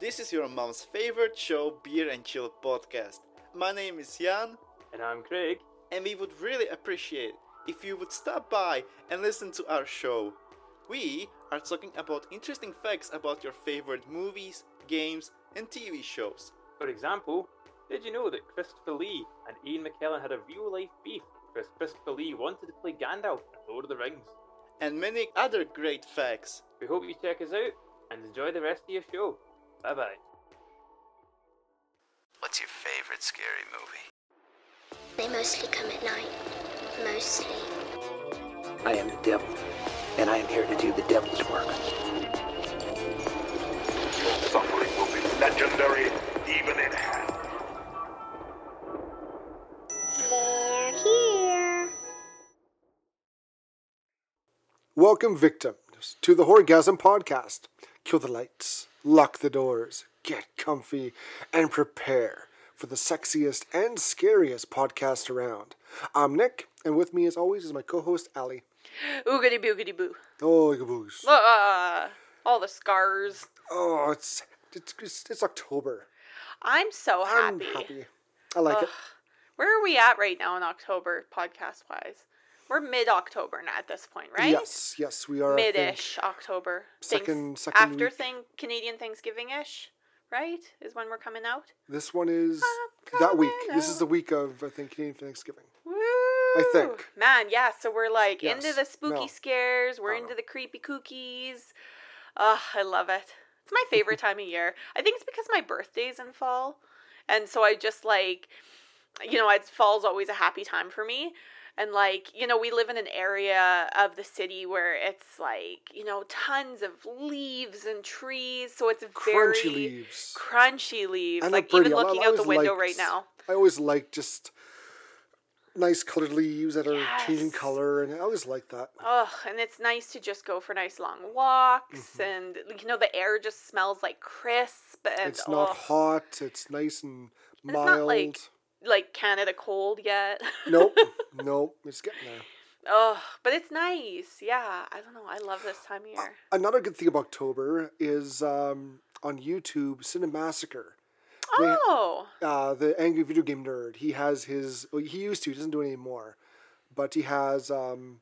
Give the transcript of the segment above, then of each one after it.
This is your mom's favorite show, Beer and Chill podcast. My name is Jan, And I'm Craig. and we would really appreciate if you would stop by and listen to our show. We are talking about interesting facts about your favorite movies, games, and TV shows. For example, did you know that Christopher Lee and Ian McKellen had a real life beef because Christopher Lee wanted to play Gandalf in Lord of the Rings? And many other great facts. We hope you check us out and enjoy the rest of your show. Bye bye. What's your favorite scary movie? They mostly come at night. Mostly. I am the devil, and I am here to do the devil's work. Your suffering will be legendary even in hell. They're here. Welcome, victims, to the Horgasm Podcast. Kill the lights, lock the doors, get comfy, and prepare for the sexiest and scariest podcast around. I'm Nick, and with me, as always, is my co host, Ali. Oogity boogity boo. Oh, caboose. Ah, all the scars. Oh, it's, it's, it's, it's October. I'm so happy. I'm happy. happy. I like it. Where are we at right now in October, podcast wise? We're mid October now at this point, right? Yes, yes, we are. I Mid-ish October. Thanks- second- second after week. thing Canadian Thanksgiving ish, right? Is when we're coming out. This one is I'm that week. coming This is the week of, I think, Canadian Thanksgiving. Woo! I think. Man, yeah. So we're like into the spooky No. scares. We're into the creepy cookies. Ugh, I love it. It's my favorite time of year. I think it's because my birthday's in fall, and so I just like, you know, it's fall's always a happy time for me. And like, you know, we live in an area of the city where it's like, you know, tons of leaves and trees, so it's very Crunchy leaves. crunchy leaves. And like even. Looking out the window liked- right now. I always like just nice colored leaves that are changing color, and I always like that. Ugh, and it's nice to just go for nice long walks, Mm-hmm. and you know the air just smells like crisp, and It's not ugh, hot. It's nice and it's mild. not like like Canada cold yet. nope, nope. It's getting there. Ugh, but it's nice. Yeah, I don't know. I love this time of year. Another good thing about October is um, on YouTube, Cinemassacre. they- Oh, uh, the angry video game nerd. He has his. Well, he used to. He doesn't do it anymore. But he has um,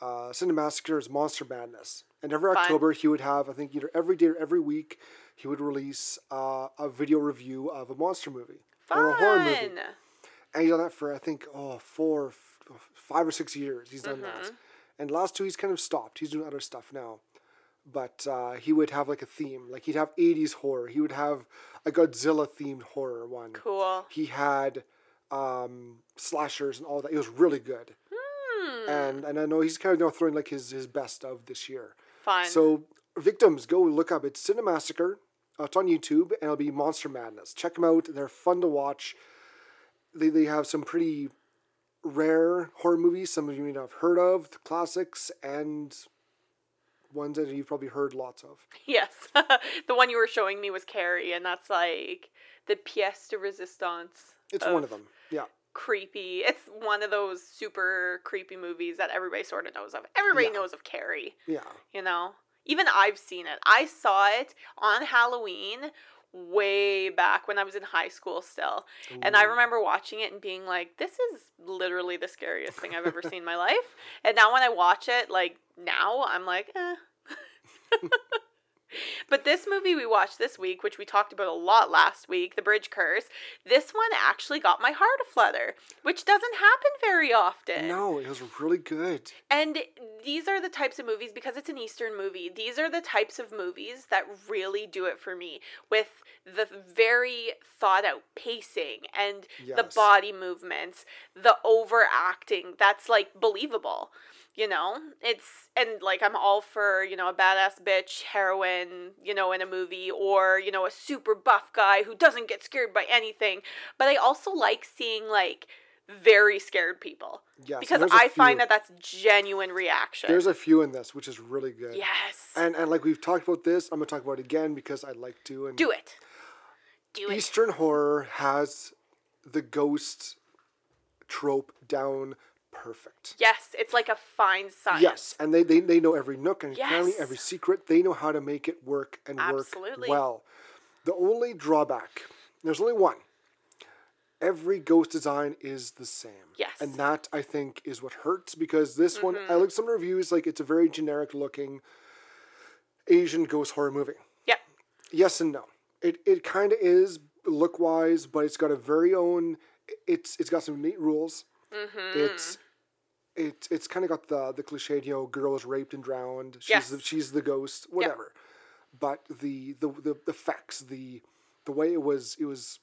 uh, Cinemassacre's Monster Madness, and every Fun. October he would have. I think either every day or every week he would release uh, a video review of a monster movie or a horror movie. And he's done that for I think oh four, f- five or six years. He's done Mm-hmm. that. And the last two he's kind of stopped. He's doing other stuff now. But uh, he would have like a theme. Like he'd have 80s horror. He would have a Godzilla themed horror one. Cool. He had um, slashers and all that. It was really good. Hmm. And and I know he's kind of now throwing like his, his best of this year. Fun. So victims, go look up. It's Cinemassacre. Uh, it's on YouTube, and it'll be Monster Madness. Check them out. They're fun to watch. They they have some pretty rare horror movies. Some of you may not have heard of the classics, and ones that you've probably heard lots of. yes, the one you were showing me was Carrie, and that's like the pièce de résistance. It's one of them. Yeah. creepy. It's one of those super creepy movies that everybody sort of knows of. Everybody Yeah. knows of Carrie, Yeah. you know? Even I've seen it. I saw it on Halloween way back when I was in high school still. And I remember watching it and being like, this is literally the scariest thing I've ever seen in my life. And now when I watch it, like now, I'm like, eh. But this movie we watched this week, which we talked about a lot last week, The Bridge Curse, this one actually got my heart aflutter, which doesn't happen very often. No, it was really good. And these are the types of movies, because it's an Eastern movie, these are the types of movies that really do it for me with the very thought out pacing and the body movements, the overacting that's like believable. You know, it's and like I'm all for you know a badass bitch heroine, you know, in a movie, or you know a super buff guy who doesn't get scared by anything. But I also like seeing like very scared people Yes, because i find that that's genuine reaction. There's a few in this, which is really good. yes, And and like we've talked about this, I'm gonna talk about it again because I like to. And do it, do it. Eastern horror has the ghost trope down perfect. Yes, it's like a fine science. Yes, and they, they, they know every nook and cranny, every secret. They know how to make it work and Absolutely. work well. The only drawback, there's only one. Every ghost design is the same. Yes. Mm-hmm. And that I think is what hurts because this one, I looked some reviews like it's a very generic looking Asian ghost horror movie. Yep. Yes and no. It it kind of is look wise, but it's got a very own. It's it's got some neat rules. Mm-hmm. It's it's it's kind of got the the cliched, you know, girl is raped and drowned. She's Yes. the, she's the ghost, whatever. But the, the the the effects, the the way it was it was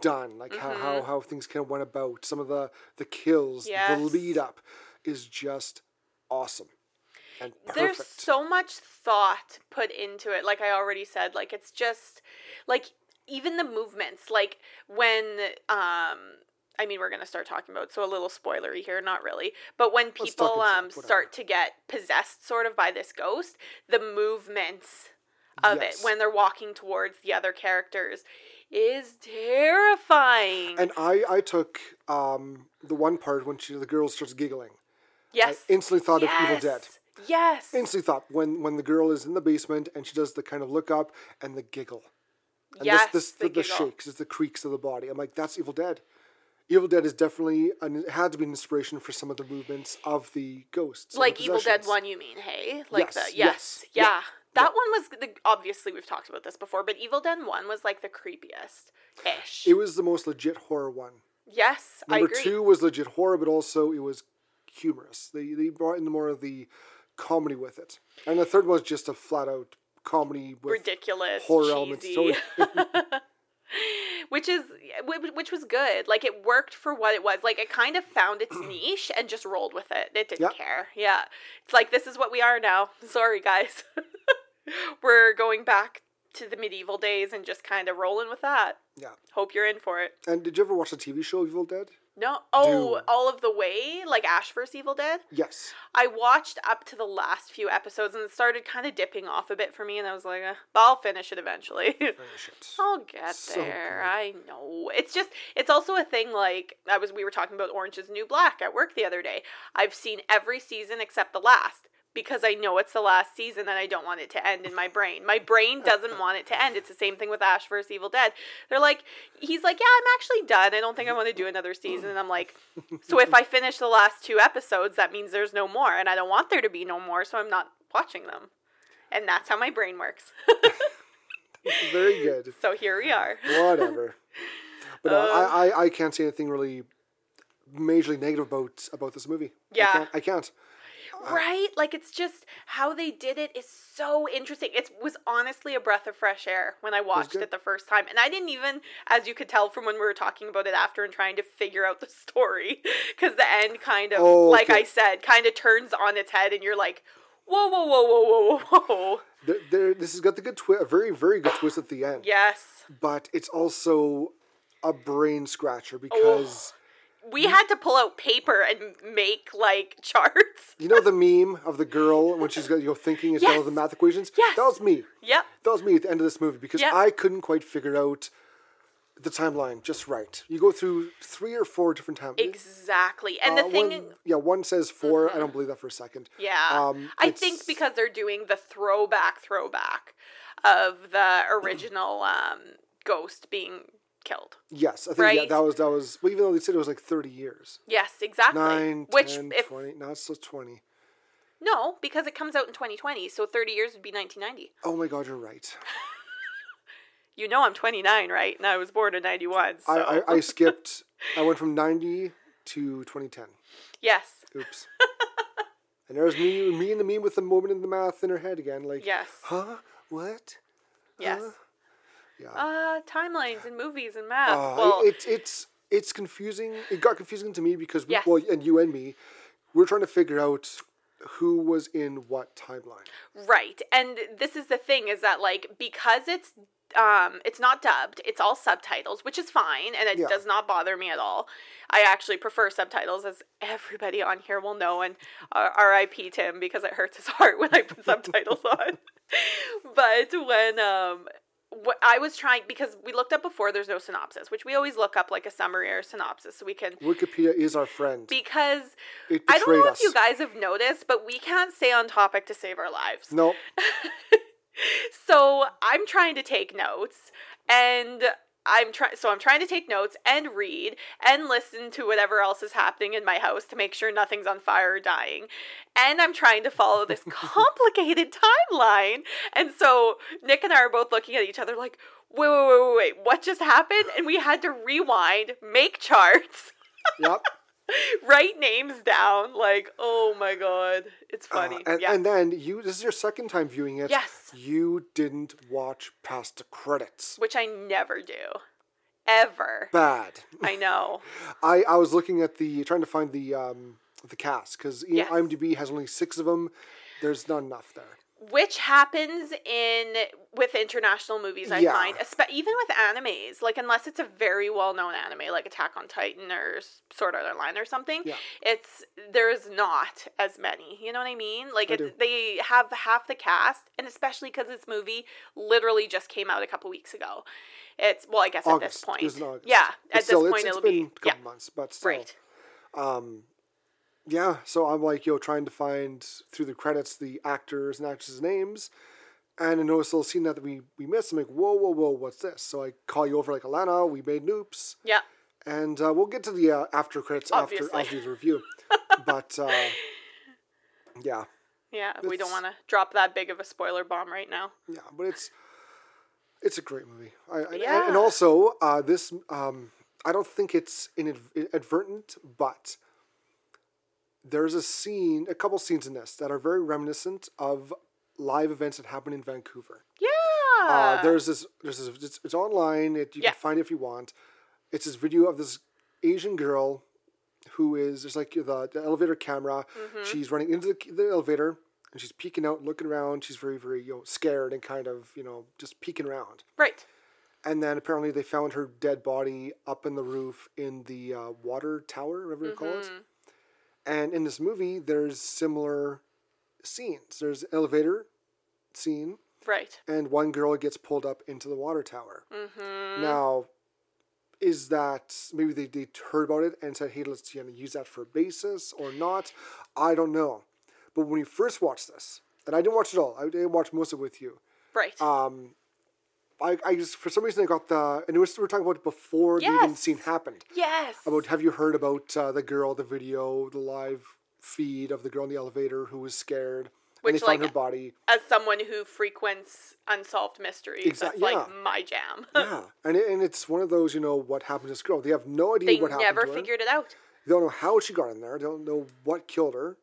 done, like how, Mm-hmm. how how things kind of went about, some of the the kills, Yes. the lead up, is just awesome and perfect. There's so much thought put into it. Like I already said, like it's just like even the movements, like when um I mean we're gonna start talking about so a little spoilery here, not really. But when people um start to get possessed sort of by this ghost, the movements of Yes. it when they're walking towards the other characters is terrifying. And I I took um the one part when she the girl starts giggling. yes. I instantly thought of Evil Dead. Yes. Yes. Instantly thought when when the girl is in the basement and she does the kind of look up and the giggle. And yes. this, this the the, the shakes, it's the creaks of the body. I'm like, that's Evil Dead. Evil Dead is definitely an, it had to be an inspiration for some of the movements of the ghosts. and the like Evil Dead. One, you mean? Hey, like Yes, the yes, yes, yeah. yeah, That one was the obviously we've talked about this before, but Evil Dead One was like the creepiest ish. It was the most legit horror one. Yes, I Number two was legit horror, but also it was humorous. They they brought in more of the comedy with it, and the third one was just a flat out comedy with Ridiculous, horror elements. cheesy. So which is which was good. Like it worked for what it was. Like it kind of found its niche and just rolled with it. It didn't Yeah. care. Yeah, it's like this is what we are now. Sorry, guys. We're going back to the medieval days and just kind of rolling with that. yeah. Hope you're in for it. And did you ever watch the TV show Evil Dead? No. Oh, all of the way, like Ash vs. Evil Dead. Yes. I watched up to the last few episodes and it started kind of dipping off a bit for me, and I was like, eh, but I'll finish it eventually. Finish it. I'll get So there. good. I know. It's just it's also a thing like I was we were talking about Orange is New Black at work the other day. I've seen every season except the last because I know it's the last season and I don't want it to end in my brain. My brain doesn't want it to end. It's the same thing with Ash vs. Evil Dead. They're like he's like, "Yeah, I'm actually done. I don't think I want to do another season." And I'm like, "So if I finish the last two episodes, that means there's no more and I don't want there to be no more, so I'm not watching them." And that's how my brain works. Very good. so here we are. Whatever. But Uh, I, I I can't say anything really majorly negative about about this movie. Yeah. I can't. I can't. Right? Like it's just how they did it is so interesting. It was honestly a breath of fresh air when I watched good. it the first time. And I didn't even, as you could tell from when we were talking about it after and trying to figure out the story, because the end kind of, Oh, like okay. I said, kind of turns on its head and you're like, whoa, whoa, whoa, whoa, whoa, whoa. There, there, this has got the good twist, a very very good twist at the end. Yes. But it's also a brain scratcher oh, because We had to pull out paper and make like charts. you know the meme of the girl when she's got you know thinking as well as the math equations. Yes. That was me. Yep. That was me at the end of this movie because Yeah. I couldn't quite figure out the timeline just right. You go through three or four different times. Exactly. And the Uh, thing. one- yeah, one says 4 I don't believe that for a second. Yeah. Um, I think because they're doing the throwback throwback of the original um, ghost being killed. Yes, I think yeah, that was that was. Well, even though they said it was like thirty years, Yes, exactly. nine, Which 10, if 20, Now it's still twenty. no, because it comes out in 2020, so 30 years would be 1990. Oh my god, you're right. You know I'm 29, right? And I was born in 91. So. I, I I skipped. I went from ninety to twenty ten. yes. Oops. and there's me, me and the meme with the moment in the math in her head again. Like, Yes. huh? What? Yes. Huh? Yeah. Uh, timelines and movies and math. Uh, well, it's it's it's confusing. It got confusing to me because we, Yes. well, and you and me, we're trying to figure out who was in what timeline. Right. And this is the thing is that like because it's um it's not dubbed, it's all subtitles, which is fine and it Yeah. does not bother me at all. I actually prefer subtitles as everybody on here will know and uh, RIP Tim because it hurts his heart when I put subtitles on. But when um what I was trying because we looked up before there's no synopsis, which we always look up like a summary or a synopsis so we can Wikipedia is our friend. because I don't know us. if you guys have noticed, but we can't stay on topic to save our lives. No, So I'm trying to take notes and I'm trying so I'm trying to take notes and read and listen to whatever else is happening in my house to make sure nothing's on fire or dying. And I'm trying to follow this complicated timeline. And so Nick and I are both looking at each other like, wait, wait, wait, wait, wait, what just happened? And we had to rewind, make charts, Yep. write names down. Like, oh my god, it's Uh, funny. and, yeah. and then you, this is your second time viewing it. Yes. You didn't watch past the credits. which I never do. Ever. Bad. I know. I, I was looking at the trying to find the um the cast because Yes. IMDb has only six of them. There's not enough there. Which happens in with international movies, I Yeah. find, even with animes. Like unless it's a very well known anime, like Attack on Titan or Sword Art Online or something, Yeah. it's there's not as many. You know what I mean? Like I it, they have half the cast, and especially because this movie literally just came out a couple weeks ago. It's well, I guess at this point, It was in August. yeah, But at still, this it's, point it's it'll been be a couple yeah, months, but still. right. Um, yeah, so I'm like, yo, trying to find through the credits the actors and actresses' names, and I notice a little scene that we we missed. I'm like, whoa, whoa, whoa, what's this? So I call you over like Alana. We made noops, Yeah, and uh, we'll get to the uh, after credits after Obviously. after the review. but uh, yeah, yeah. We don't want to drop that big of a spoiler bomb right now. yeah, but it's it's a great movie. I, I- and, Yeah. and also uh, this um, I don't think it's inadvertent, but there's a scene, a couple scenes in this that are very reminiscent of live events that happen in Vancouver. Yeah. Uh, there's this, there's this, it's, it's online. It, you Yeah. can find it if you want. It's this video of this Asian girl who is there's like the, the elevator camera. Mm-hmm. She's running into the, the elevator and she's peeking out, looking around. She's very, very you know scared and kind of you know just peeking around. right. And then apparently they found her dead body up in the roof in the uh, water tower, whatever you call Mm-hmm. it. And in this movie, there's similar scenes. There's an elevator scene Right. and one girl gets pulled up into the water tower. Mm-hmm. Now, is that maybe they, they heard about it and said, hey, let's you know, use that for a basis or not? I don't know. But when we first watched this, and I didn't watch it all, I didn't watch most of it with you. Right. Um, I, I just, for some reason, I got the, and it was, we were talking about it before the even scene happened. yes. About, have you heard about uh, the girl, the video, the live feed of the girl in the elevator who was scared? Which, and they found her body. As someone who frequents unsolved mysteries, that's like my jam. Yeah, and it, and it's one of those, you know, what happened to this girl. They have no idea they what happened never to her. figured it out. They don't know how she got in there. They don't know what killed her.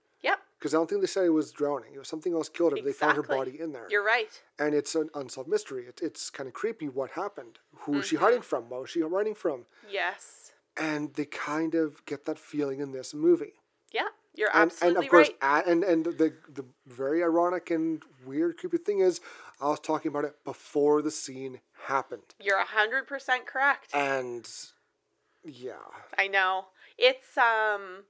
Because I don't think they said it was drowning. It was something else killed her. but They found her body in there, You're right. and it's an unsolved mystery. It, it's kind of creepy what happened. Who is she Mm-hmm. hiding from? What was she hiding from? Yes. And they kind of get that feeling in this movie. Yeah. You're And, absolutely and of course, right. and and the the very ironic and weird, creepy thing is, I was talking about it before the scene happened, You're hundred percent correct. and yeah, I know. It's um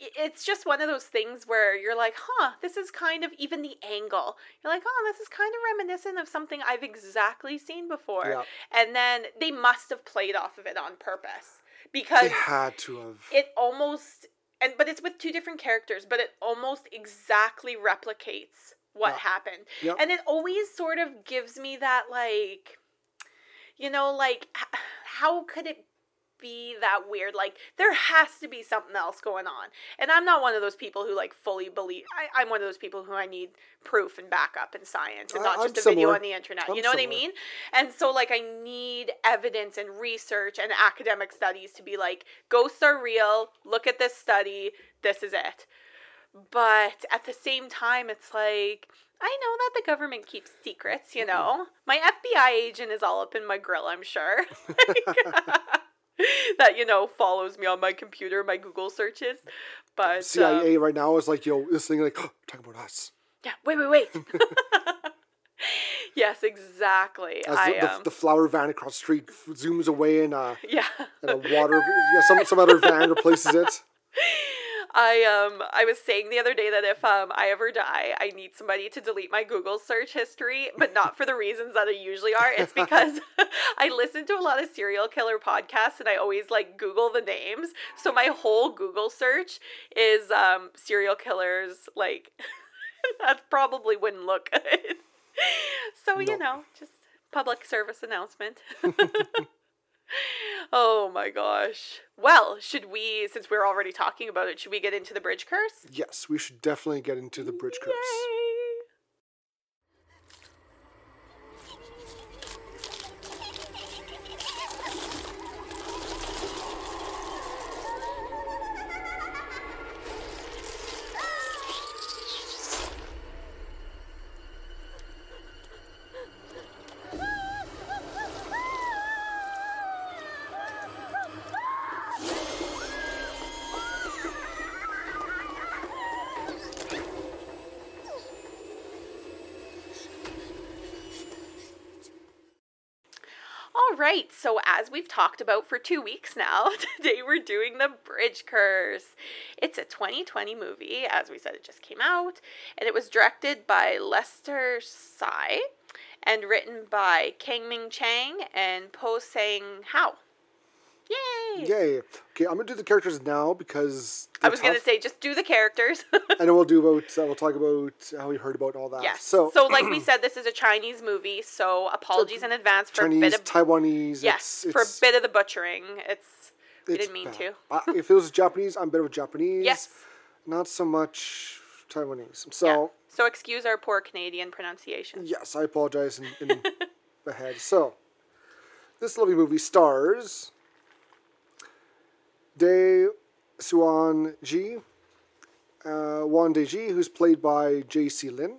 it's just one of those things where you're like, huh, this is kind of even the angle. You're like, oh, this is kind of reminiscent of something I've exactly seen before. Yeah. And then they must have played off of it on purpose. Because they had to have. it almost and but it's with two different characters, but it almost exactly replicates what Yeah. happened. Yep. And it always sort of gives me that like you know, like how could it be that weird? Like there has to be something else going on. And I'm not one of those people who like fully believe I, I'm one of those people who I need proof and backup and science and I- not I'm just a video on the internet. I'm you know what I mean? And so like I need evidence and research and academic studies to be like ghosts are real, look at this study, this is it. But at the same time it's like I know that the government keeps secrets, you know. My FBI agent is all up in my grill, I'm sure. that you know follows me on my computer, my Google searches. But CIA um, right now is like, yo, this thing like, talk about us. yeah, wait, wait, wait. yes, exactly. As I the, the, um, the flower van across the street zooms away and uh, yeah. and a water, yeah, some some other van replaces it. I um I was saying the other day that if um I ever die, I need somebody to delete my Google search history, but not for the reasons that they usually are. It's because I listen to a lot of serial killer podcasts and I always like Google the names. So my whole Google search is um serial killers like that probably wouldn't look good. So you know, just public service announcement. Oh my gosh. Well, should we, since we're already talking about it, should we get into the bridge curse? Yes, we should definitely get into the bridge curse. Yay! All talked about for two weeks now, today we're doing The Bridge Curse. It's a 2020 movie, as we said, it just came out, and it was directed by Lester Tsai and written by Kang Ming Chang and Po Sang Hao. Yay! Yay. Okay, I'm gonna do the characters now because I was gonna say, just do the characters. and then we'll do about uh, we'll talk about how we heard about all that. yes. So, So, like we said, this is a Chinese movie, so apologies in advance for a bit of Taiwanese. yes it's, for a bit of the butchering. It's we it's didn't mean bad. to. If it was Japanese, I'm better with Japanese. Yes. Not so much Taiwanese. Yeah. So So excuse our poor Canadian pronunciation. yes, I apologize in, in ahead. So this lovely movie stars Dae Suan Ji, uh, Wan Deji, who's played by J.C. Lin.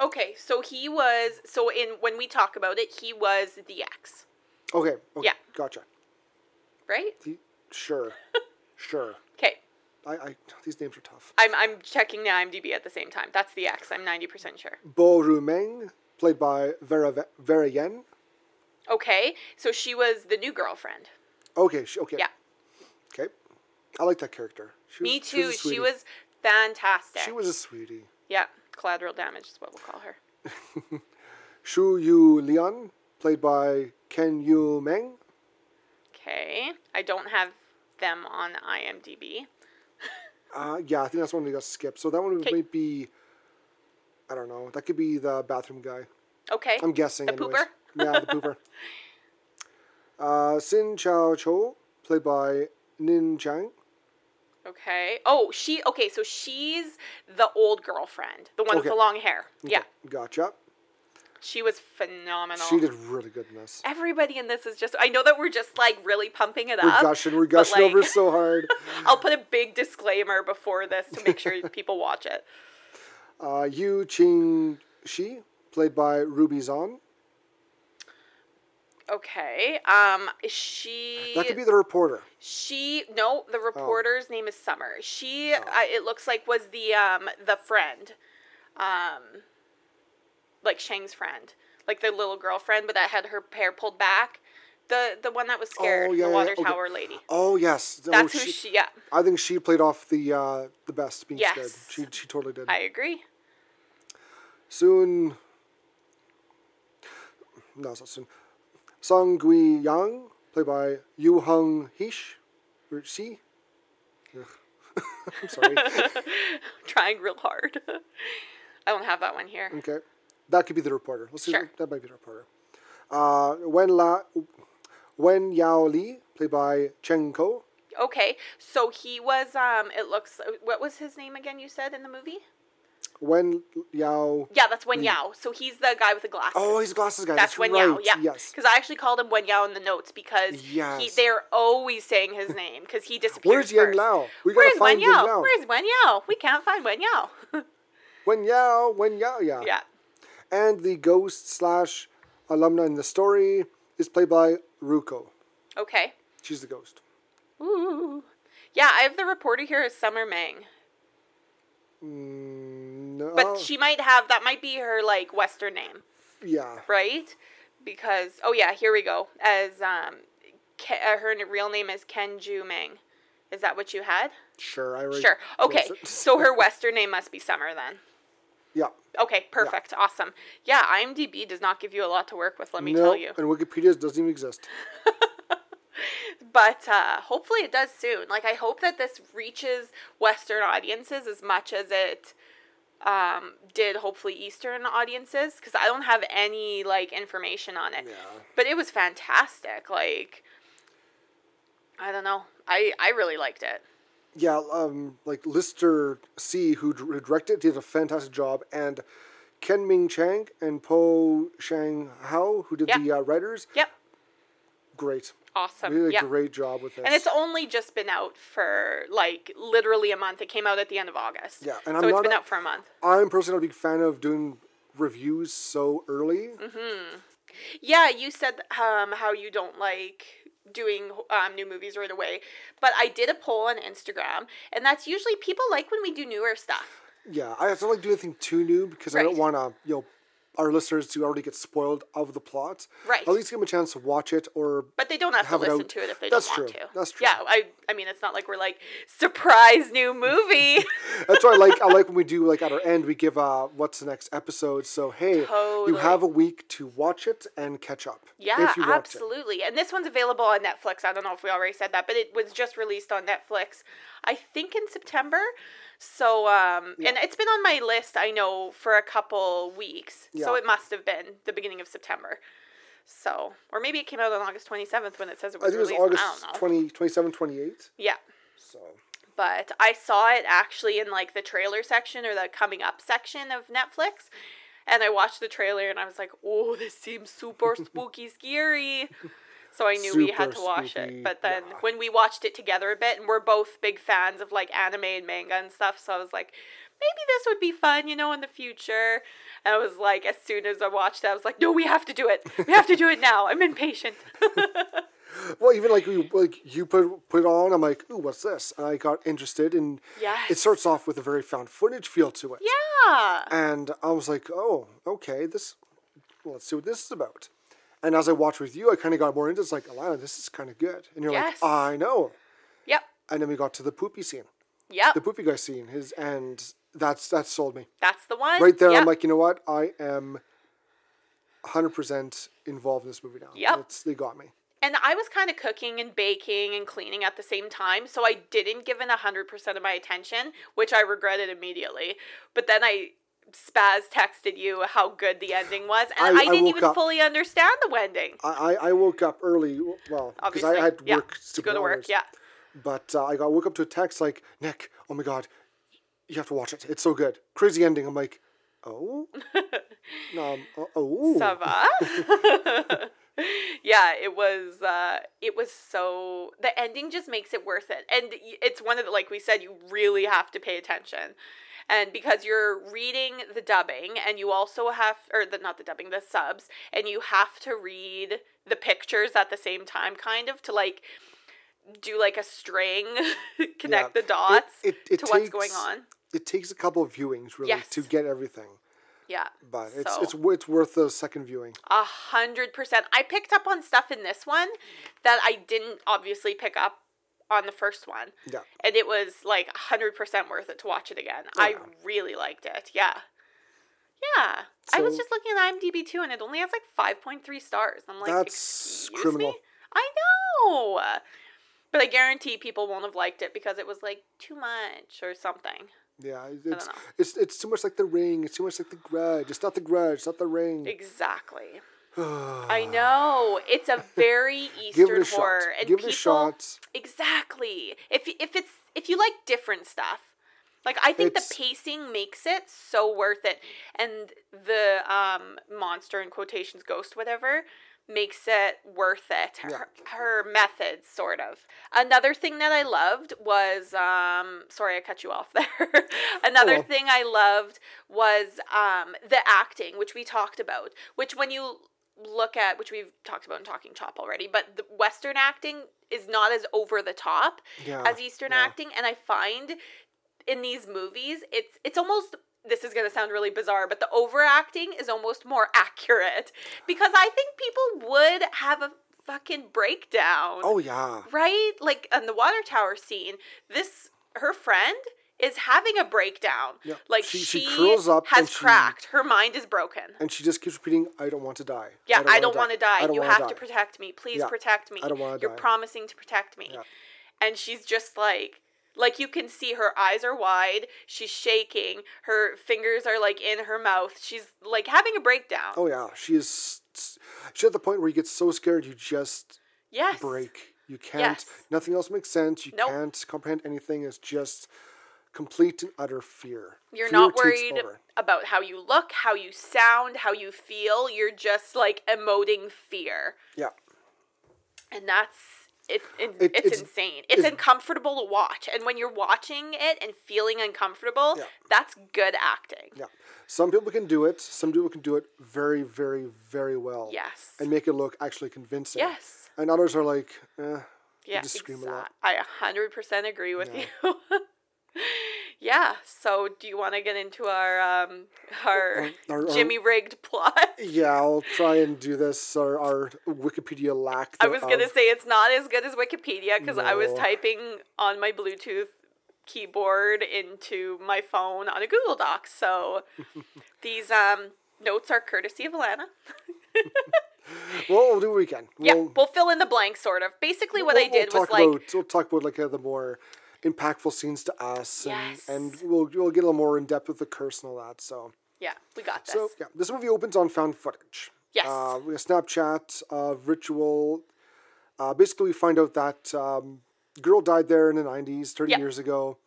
Okay, so he was so in when we talk about it, he was the X, Okay. okay Yeah. Gotcha. right? The- sure. sure. Okay. I, I these names are tough. I'm I'm checking the IMDb at the same time. That's the X. I'm 90% sure. Bo Ru Meng, played by Vera Vera Yen. Okay, so she was the new girlfriend. Okay. She, okay. Yeah. Okay. I like that character. She Me was- she too. was She was fantastic. She was a sweetie. Yeah, collateral damage is what we'll call her. Shu Yu Lian, played by Ken Yu Meng. Okay, I don't have them on IMDb. Uh, yeah, I think that's one that got skipped. So that one Okay. might be. I don't know. That could be the bathroom guy. Okay. I'm guessing. The anyways. pooper? Yeah, the pooper. uh, Sin Chao Cho, played by Nin Chang. Okay. Oh, she. Okay, so she's the old girlfriend, the one with Okay. the long hair. Yeah, Gotcha. she was phenomenal. She did really good in this. Everybody in this is just. I know that we're just like really pumping it We're up. gushing. We're but, gushing over so hard. I'll put a big disclaimer before this to make sure people watch it. Uh, Yu Ching Shi, played by Ruby Zahn. Okay. Um. She. That could be the reporter. She no, the reporter's name is Summer. She I, it looks like was the um the friend, um, like Shang's friend, like the little girlfriend, but that had her hair pulled back. The the one that was scared, Oh, yeah, the yeah, water okay. tower lady. Oh yes, Oh, That's who she. Yeah, I think she played off the uh, the best being scared. Yes. She she totally did. I agree. Soon. No, it's not soon. Song Gui Yang, played by Yu Hung Hish, or. I'm sorry. Trying real hard. I don't have that one here. okay, that could be the reporter. Let's see. Sure. That might be the reporter. Uh, Wen La, Wen Yao Li, played by Cheng Ko. Okay, so he was um. It looks. What was his name again? You said in the movie. Wen Yao. Yeah, that's Wen Yao. So he's the guy with the glasses. Oh, he's a glasses guy. That's, That's, Wen right. Yao, yeah. Yes. Because I actually called him Wen Yao in the notes because he, they're always saying his name because he disappears Where's Yen. Lao? We gotta Where's find Wen Yen Yao? Lao. Where's Wen Yao? We can't find Wen Yao. Wen Yao, Wen Yao, yeah. yeah. And the ghost slash alumna in the story is played by Ruko. Okay. She's the ghost. Ooh. Yeah, I have the reporter here as Summer Mang. Mm, no, But she might have, that might be her, like, Western name, yeah. right? Because, oh yeah, here we go. As, um, Ke- uh, her real name is Ken Kenju Meng. Is that what you had? Sure, I Sure. Okay. So her Western name must be Summer then. yeah. Okay, perfect. Awesome. Yeah, IMDb does not give you a lot to work with, let me no, tell you. and Wikipedia doesn't even exist. But uh, hopefully it does soon. Like, I hope that this reaches Western audiences as much as it um, did hopefully Eastern audiences because I don't have any like information on it. Yeah. But it was fantastic. Like, I don't know. I I really liked it. Yeah, um, like Lister C, who directed, did a fantastic job, and Ken Ming Chang and Po Shang Hao, who did the uh, writers, Yep. great. Awesome. Really yeah. great job with this. And it's only just been out for like literally a month. It came out at the end of August. Yeah, and so I'm it's not been a- out for a month. I'm personally a big fan of doing reviews so early. Mm-hmm. Yeah, you said um how you don't like doing um, new movies right away, but I did a poll on Instagram, and that's usually people like when we do newer stuff. Yeah, I don't like doing anything too new because I don't want to, you know, our listeners to already get spoiled of the plot. Right. At least give them a chance to watch it or But they don't have, Have to listen out. to it if they That's don't want true. to. That's true. Yeah, I I mean it's not like we're like surprise new movie. That's why I like. I like when we do like at our end we give uh what's the next episode. So hey, you have a week to watch it and catch up. Yeah, if you want to. absolutely. And this one's available on Netflix. I don't know if we already said that, but it was just released on Netflix, I think in September. So, um, and it's been on my list, I know, for a couple weeks. Yeah. So it must have been the beginning of September. So, or maybe it came out on August 27th when it says it was I think it was. August I don't know. 20, 27, 28. Yeah. So But I saw it actually in like the trailer section or the coming up section of Netflix. And I watched the trailer and I was like, oh, this seems super spooky, scary. So I knew we had to watch spooky, it. But then yeah. when we watched it together a bit, and we're both big fans of like anime and manga and stuff, so I was like, maybe this would be fun, you know, in the future. And I was like, as soon as I watched it, I was like, no, we have to do it. We have to do it now. I'm impatient. well, even like we like you put put on, I'm like, ooh, what's this? And I got interested, and it starts off with a very found footage feel to it. yeah. And I was like, oh, okay, this. Well, let's see what this is about. And as I watched with you, I kind of got more into. it. It's like, Alana, this is kind of good. And you're Yes. like, I know. Yep. And then we got to the poopy scene, Yep. the poopy guy scene. His and that's that sold me That's the one. right there. Yep. I'm like, you know what? I am 100 percent involved in this movie now. Yep. It's, they got me. And I was kind of cooking and baking and cleaning at the same time, so I didn't give it 100% of my attention, which I regretted immediately. But then I spaz texted you how good the ending was, and I- I, I didn't woke even up- fully understand the ending. I, I, I woke up early. Well, because I had yeah, work to go to work. hours. Yeah, But uh, I got woke up to a text like, Nick, oh my god, you have to watch it. It's so good. Crazy ending. I'm like, oh, um, oh. ça va? yeah, it was. Uh, it was so. The ending just makes it worth it, and it's one of the like we said, you really have to pay attention. And because you're reading the dubbing, and you also have, or the not the dubbing, the subs, and you have to read the pictures at the same time, kind of to like do like a string, connect Yeah. the dots It- it to what's going takes- on. It takes a couple of viewings really Yes. to get everything, Yeah. but it's So- it's it's worth the second viewing. A hundred percent. I picked up on stuff in this one that I didn't obviously pick up on the first one. Yeah. And it was like a hundred percent worth it to watch it again. I really liked it. Yeah. Yeah. I was just looking at IMDb too and it only has like five point three stars. I'm like, That's excuse criminal. me? I know. But I guarantee people won't have liked it because it was like too much or something. Yeah, it's it's it's too much like the ring. It's too much like the grudge. It's not the grudge. It's not the ring. Exactly. I know. It's a very Eastern a shot. horror. And Give people, it a shot. Exactly. If if it's if you like different stuff, like I think It's- the pacing makes it so worth it, and the um monster in quotations ghost whatever makes it worth it. Her, her methods sort of. Another thing that I loved was um sorry I cut you off there. Another well. thing I loved was um the acting, which we talked about, which when you look at which we've talked about in talking chop already but the western acting is not as over the top Yeah, as eastern yeah. acting and i find in these movies it's it's almost this is going to sound really bizarre but the overacting is almost more accurate because i think people would have a fucking breakdown Oh yeah. right like on the water tower scene this her friend is having a breakdown Yeah, like she- she, she curls up has and she- cracked her mind is broken And she just keeps repeating, "I don't want to die." yeah, I don't want to die. You have die." to protect me. Please Yeah, protect me. I don't wanna You're die. promising to protect me. Yeah. And she's just like Like you can see her eyes are wide, she's shaking, her fingers are like in her mouth. She's like having a breakdown. Oh yeah, she is. She's at the point where you get so scared you just yes. break. You can't. Yes. Nothing else makes sense. You Nope. can't comprehend anything. It's just complete and utter fear. You're Fear not worried about how you look, how you sound, how you feel. You're just like emoting fear. Yeah. And that's it, it, It- it's, it's- insane. It's, it's- uncomfortable to watch. And when you're watching it and feeling uncomfortable, Yeah. that's good acting. Yeah. Some people can do it. Some people can do it very, very, very well. Yes. And make it look actually convincing. Yes. And others are like, eh. Yeah, just scream a lot. I a hundred percent agree with you. yeah. So, do you want to get into our um our, Our- our- Jimmy rigged plot? Yeah, I'll try and do this. Our, our Wikipedia lack. I was gonna of- say it's not as good as Wikipedia because I was typing on my Bluetooth keyboard into my phone on a Google Doc. So these um notes are courtesy of Alana. Well, we'll do what we can. Yeah, We'll, we'll fill in the blanks, sort of. Basically, what we'll- I did we'll was talk like, about, we'll talk about like uh, the more impactful scenes to us, and, Yes. and we'll we'll get a little more in depth with the curse and all that. So. yeah, we got this. So yeah, this movie opens on found footage. Yes. Uh, we have Snapchat of ritual. Uh, basically, we find out that um, girl died there in the '90s, 30 Yep. years ago.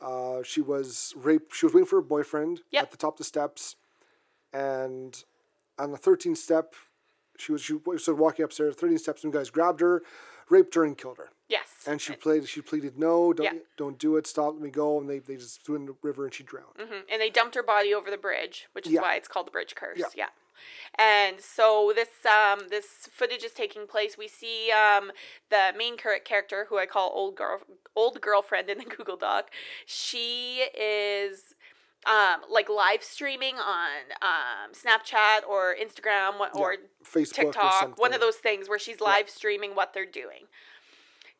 Uh, she was raped. She was waiting for her boyfriend Yep. at the top of the steps, and on the 13th step, she was she was walking upstairs. 13 steps, and guys grabbed her, raped her, and killed her. yes, And she played. She pleaded, "No, don't, Yeah. don't do it. Stop. Let me go." And they, they just threw in the river, and she drowned. Mhm. and they dumped her body over the bridge, which is Yeah. why it's called the bridge curse. Yeah. Yeah. And so this um this footage is taking place. We see um the main character who I call old girl old girlfriend in the Google Doc. She is um like live streaming on um Snapchat or Instagram or Facebook or TikTok, one of those things where she's live streaming what they're doing.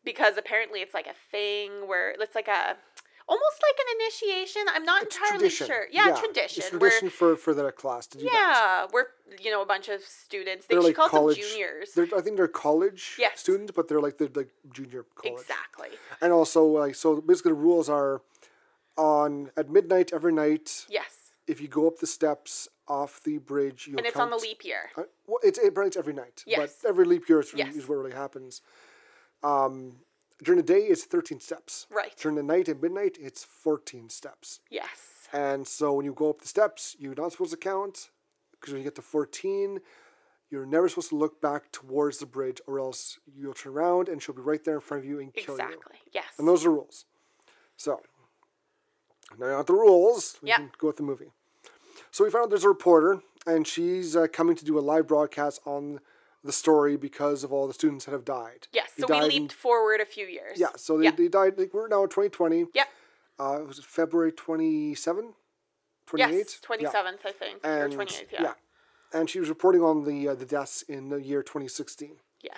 Because apparently it's like a thing where it's like a almost like an initiation. I'm not It's entirely tradition. sure. Yeah, tradition. It's where- tradition for for their class to do that. yeah, we're you know a bunch of students. They They're like calls college. them juniors. They're, I think they're college Yes. students, but they're like they're like junior college. Exactly. And also like so basically the rules are on at midnight every night. Yes, If you go up the steps off the bridge, you and it's on the leap year. Uh, well, it's it burns every night. Yes. But every leap year is, Yes. is what really happens. Um, during the day, it's thirteen steps. Right. During the night and midnight, it's fourteen steps. Yes. And so when you go up the steps, you're not supposed to count because when you get to 14, you're never supposed to look back towards the bridge or else you'll turn around and she'll be right there in front of you and kill you. Exactly. Yes. And those are rules. So, now not the rules. We Yeah. can go with the movie. So we found out there's a reporter and she's uh, coming to do a live broadcast on the story because of all the students that have died. yes. They So we died in- leaped forward a few years. yeah, so they, Yeah. they died, like, we're now in 2020. Yep. Uh, it was it February 27? 28? Yes. Twenty seventh, I think, or and twenty eighth. Yeah. and she was reporting on the uh, the deaths in the year 2016. Yes.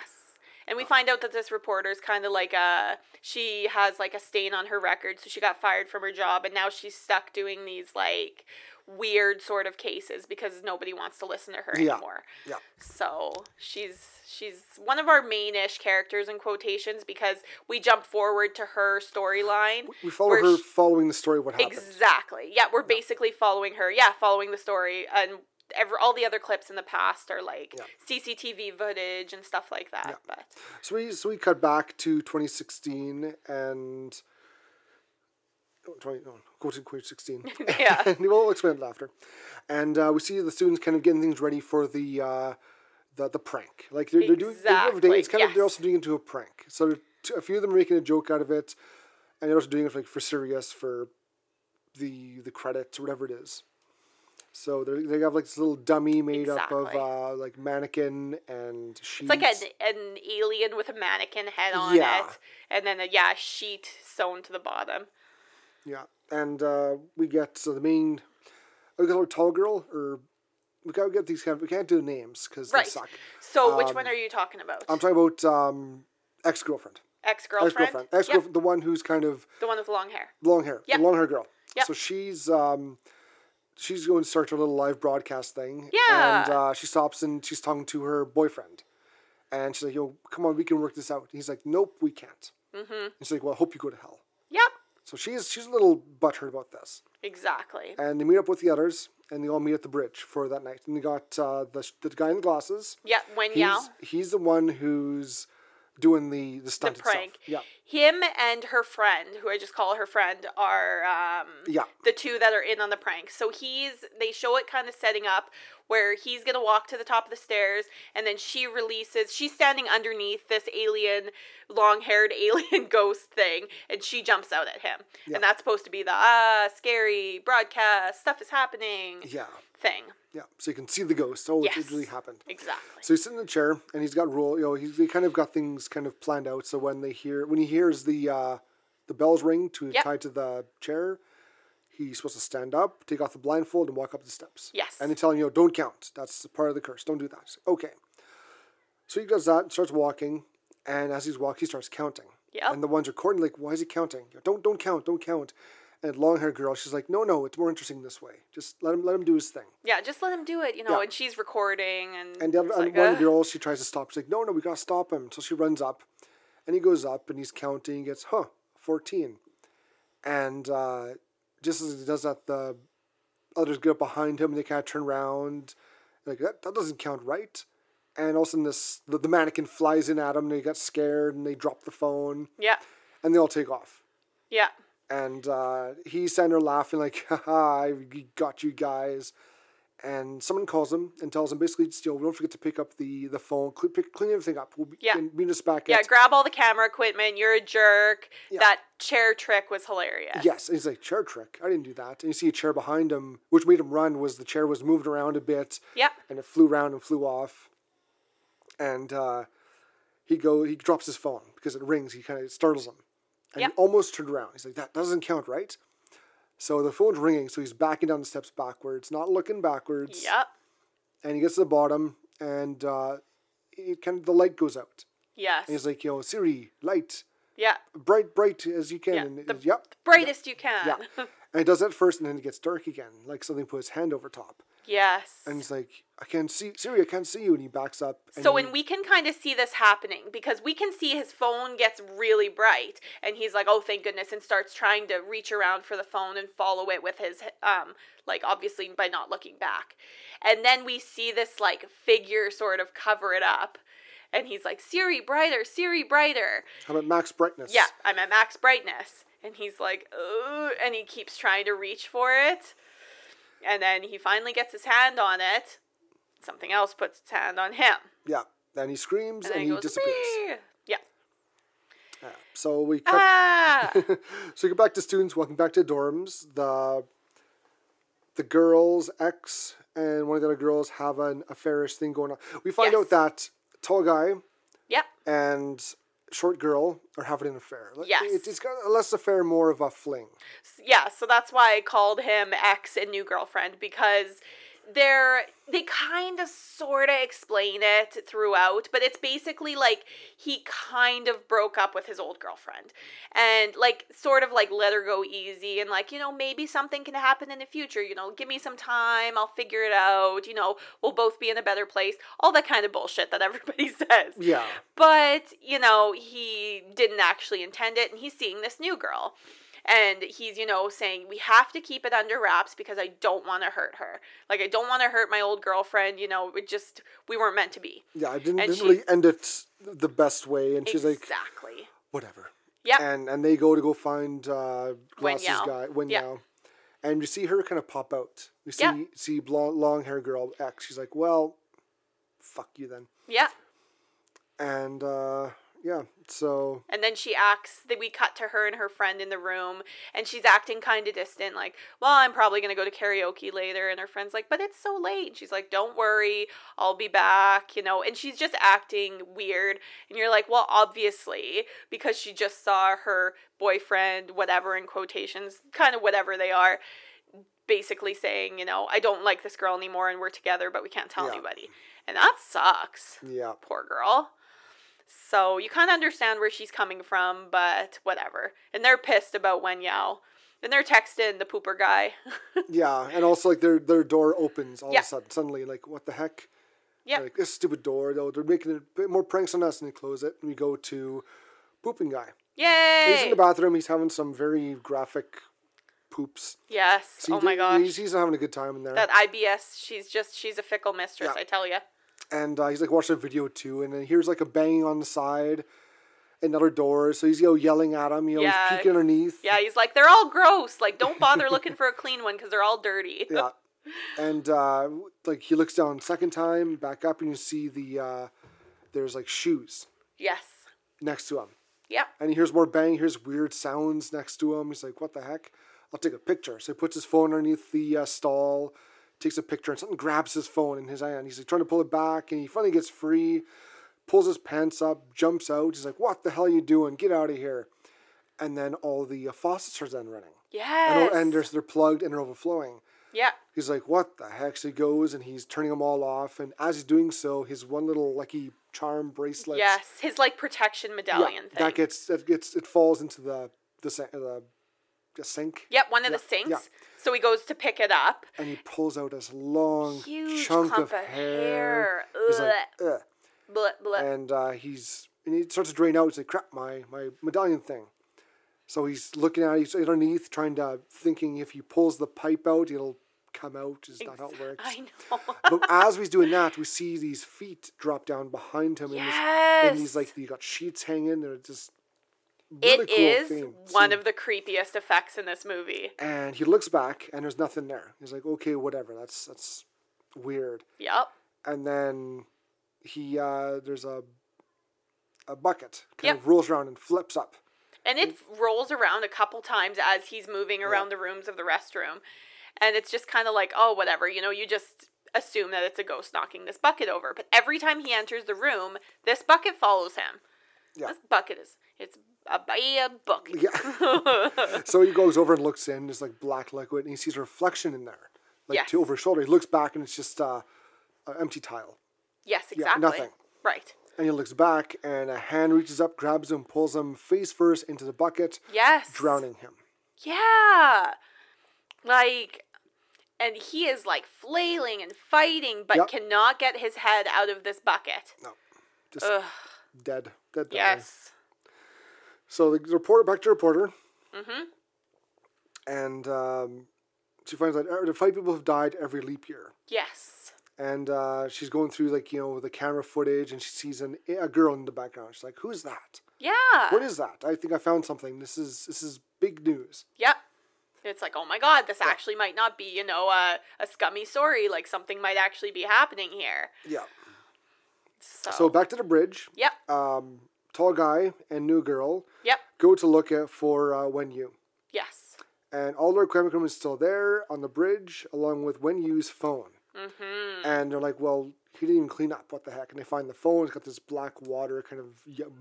And we find out that this reporter is kind of like a she has like a stain on her record, so she got fired from her job, and now she's stuck doing these like weird sort of cases because nobody wants to listen to her Yeah. anymore. Yeah. So she's she's one of our main-ish characters in quotations because we jump forward to her storyline. We follow her she- following the story of what happened. Exactly. Yeah, we're basically following her. Yeah, following the story and every, all the other clips in the past are like Yeah. CCTV footage and stuff like that. Yeah. But So we so we cut back to 2016 and. oh, 20, no, go to 2016. Yeah. and we'll explain it after. And uh, we see the students kind of getting things ready for the uh, the, the prank. Like they're, they're doing they're. It's kind of they're also doing it into a prank. So a few of them are making a joke out of it, and they're also doing it like for serious for the the credits or whatever it is. So they they have like this little dummy made up of uh, like mannequin and sheets. It's like an, an alien with a mannequin head on Yeah. it, and then a yeah sheet sewn to the bottom. Yeah, and uh, we get so the main. We got our tall girl, or we gotta get these kind. Of, we can't do names because Right. they suck. So which Um, one are you talking about? I'm talking about um, ex girlfriend. Ex Ex girlfriend. girlfriend. Ex girlfriend. The one who's kind of The one with long hair. long hair. Yep. The long hair girl. Yep. So she's um, she's going to start her little live broadcast thing. Yeah. And uh, she stops and she's talking to her boyfriend, and she's like, "Yo, come on, we can work this out." And he's like, "Nope, we can't." Mm-hmm. And she's like, "Well, I hope you go to hell." Yep. So she's she's a little butthurt about this. Exactly. And they meet up with the others, and they all meet at the bridge for that night. And they got uh, the the guy in the glasses. Yeah, Wen He's Yao. he's the one who's doing the the The stunt prank. itself. Yeah, Him and her friend, who I just call her friend, are um, yeah, the two that are in on the prank. So he's they show it kind of setting up where he's gonna walk to the top of the stairs and then she releases she's standing underneath this alien long haired alien ghost thing and she jumps out at him. Yeah. And that's supposed to be the ah scary broadcast, stuff is happening yeah, thing. Yeah. So you can see the ghost. Oh, it- Yes. it really happened. Exactly. So he's sitting in the chair and he's got rule. You know, he's he kind of got things kind of planned out. So when they hear when he hears the uh, the bells ring to Yep. tied to the chair, he's supposed to stand up, take off the blindfold, and walk up the steps. Yes. And they tell him, you know, don't count. That's part of the curse. Don't do that. Okay. So he does that, and starts walking, and as he's walking, he starts counting. Yeah. And the ones are recording like, why is he counting? Don't don't count, don't count. And long haired girl, she's like, no, no, it's more interesting this way. Just let him let him do his thing. Yeah, just let him do it, you know, Yeah. and she's recording and, And the other, and like, one the girls, she tries to stop. She's like, no, no, we gotta stop him. So she runs up, and he goes up, and he's counting. He gets, huh, fourteen. And uh, just as he does that, the others get up behind him, and they kind of turn around, like that, that doesn't count right. And all of a sudden, this the, the mannequin flies in at him, and they get scared, and they drop the phone, Yeah. and they all take off. Yeah. And uh, he's standing there laughing, like, haha, I got you guys. And someone calls him and tells him basically, just, you know, don't forget to pick up the, the phone, clean, pick, clean everything up. We'll be, Yeah. and meet us back Yeah, at. grab all the camera equipment. You're a jerk. Yeah. That chair trick was hilarious. Yes. And he's like, chair trick. I didn't do that. And you see a chair behind him, which made him run, was the chair was moved around a bit. Yep. And it flew around and flew off. And uh, he go he drops his phone because it rings. He kind of startles him. And Yep. he almost turned around. He's like, that doesn't count, right? So the phone's ringing, so he's backing down the steps backwards, not looking backwards. Yep. And he gets to the bottom, and uh, it kind of the light goes out. Yes. And he's like, yo, Siri, light, yeah. bright, bright as you can. Yeah, And the yep. Brightest you can. Yeah. and he does that first, and then it gets dark again, like something put his hand over top. yes. And he's like, I can't see, Siri, I can't see you. And he backs up. And so he- when we can kind of see this happening because we can see his phone gets really bright and he's like, "Oh, thank goodness," and starts trying to reach around for the phone and follow it with his um like obviously by not looking back. And then we see this like figure sort of cover it up. And he's like, "Siri, brighter, Siri, brighter." I'm at max brightness? Yeah, I'm at max brightness. And he's like, and he keeps trying to reach for it. And then he finally gets his hand on it. Something else puts its hand on him. Yeah. Then he screams And and, he goes, disappears. "Wee!" Yeah. Yeah. So we cut. Ah! so we get back to students walking back to dorms. The the girls, ex, and one of the other girls have an affairish thing going on. We find Yes. out that tall guy yep. and short girl are having an affair. Yes. It, it's got a less affair, more of a fling. Yeah, so that's why I called him ex and new girlfriend because they're they kind of sort of explain it throughout, but it's basically like he kind of broke up with his old girlfriend and like sort of like let her go easy and like, you know, maybe something can happen in the future, you know, give me some time, I'll figure it out, you know, we'll both be in a better place. All that kind of bullshit that everybody says. Yeah. But, you know, he didn't actually intend it, and he's seeing this new girl. And he's, you know, saying, we have to keep it under wraps because I don't want to hurt her. Like, I don't want to hurt my old girlfriend, you know, it just, we weren't meant to be. Yeah, I didn't, And didn't she- really end it the best way. And she's like, exactly. whatever. Yeah. And and they go to go find uh, glasses Yao. guy, Wen Yeah. Yao. And you see her kind of pop out. You see Yeah. see blonde, long hair girl X. She's like, well, fuck you then. yeah. And uh, yeah, so And then she acts, that we cut to her and her friend in the room, and she's acting kind of distant, like, well, I'm probably going to go to karaoke later. And her friend's like, but it's so late. And she's like, don't worry, I'll be back, you know. And she's just acting weird. And you're like, well, obviously, because she just saw her boyfriend, whatever in quotations, kind of whatever they are, basically saying, you know, I don't like this girl anymore and we're together, but we can't tell Yeah. anybody. And that sucks yeah, poor girl. So you kind of understand where she's coming from, but whatever. And they're pissed about Wen Yao. And they're texting the pooper guy. yeah, and also like their their door opens all Yeah. of a sudden. Suddenly, like what the heck? yep. Like this stupid door. Though they're making a bit more pranks on us, and they close it, and we go to pooping guy. Yay! He's in the bathroom. He's having some very graphic poops. yes. So oh my gosh. He's, he's having a good time in there. that IBS, she's just she's a fickle mistress, Yeah. I tell you. And uh, he's like watching a video too, and then here's like a banging on the side, another door. So he's you know yelling at him. You know Yeah. he's peeking underneath. Yeah, he's like they're all gross. Like don't bother looking for a clean one because they're all dirty. yeah. And uh, like he looks down second time, back up, and you see the uh, there's like shoes Yes. next to him, Yeah. and he hears more bang. He hears weird sounds next to him. He's like, "What the heck?" I'll take a picture. So he puts his phone underneath the uh, stall, takes a picture, and something grabs his phone in his hand. He's like trying to pull it back, and he finally gets free, pulls his pants up, jumps out. He's like, "What the hell are you doing? Get out of here!" And then all the uh, faucets are then running, Yeah. and, and there's, they're plugged and they're overflowing. yeah. He's like, "What the heck?" So he goes and he's turning them all off, and as he's doing so, his one little lucky charm bracelet, Yes. His like protection yeah, medallion thing. that gets that gets it falls into the the, the, the sink, Yep, one of Yeah, the sinks. yeah. So he goes to pick it up. and he pulls out this long Huge chunk of hair. hair. He's like, Ugh. Blah, blah. and uh, he's and he starts to drain out. He's like, "Crap, my my medallion thing." So he's looking at it. He's underneath, trying to thinking if he pulls the pipe out, it'll come out. Is not how it works. I know. but as he's doing that, we see these feet drop down behind him, and, this, and he's like, you got sheets hanging. They're just It cool is theme. one scene. of the creepiest effects in this movie. And he looks back, and there's nothing there. He's like, okay, whatever. That's that's weird. Yep. And then he uh, there's a a bucket kind Yep. of rolls around and flips up. And it rolls around a couple times as he's moving around the rooms of the restroom. And it's just kind of like, oh, whatever. You know, you just assume that it's a ghost knocking this bucket over. But every time he enters the room, this bucket follows him. Yeah. This bucket is, it's a bad bucket. Yeah. so he goes over and looks in. There's like black liquid, and he sees a reflection in there, like Yes. to over his shoulder. He looks back, and it's just uh, an empty tile. yes, exactly. Yeah, nothing. Right. And he looks back, and a hand reaches up, grabs him, pulls him face first into the bucket, Yes. drowning him. Yeah. Like, and he is like flailing and fighting, but Yep. cannot get his head out of this bucket. No. Just Ugh. dead. Dead. dead. Yes. So the reporter, back to the reporter, Mm-hmm. and um, she finds out the five people have died every leap year. Yes. And uh, she's going through like you know the camera footage, and she sees an, a girl in the background. She's like, "Who's that? Yeah. What is that? I think I found something. This is this is big news." Yep. It's like, oh my god, this actually might not be, you know, a, a scummy story. Like something might actually be happening here. Yeah. So, So back to the bridge. yep, Um, tall guy and new girl yep, go to look at for uh, Wen Yu. yes. and all their equipment is still there on the bridge, along with Wen Yu's phone. Mm-hmm. And they're like, "Well, he didn't even clean up. What the heck?" And they find the phone. It's got this black water kind of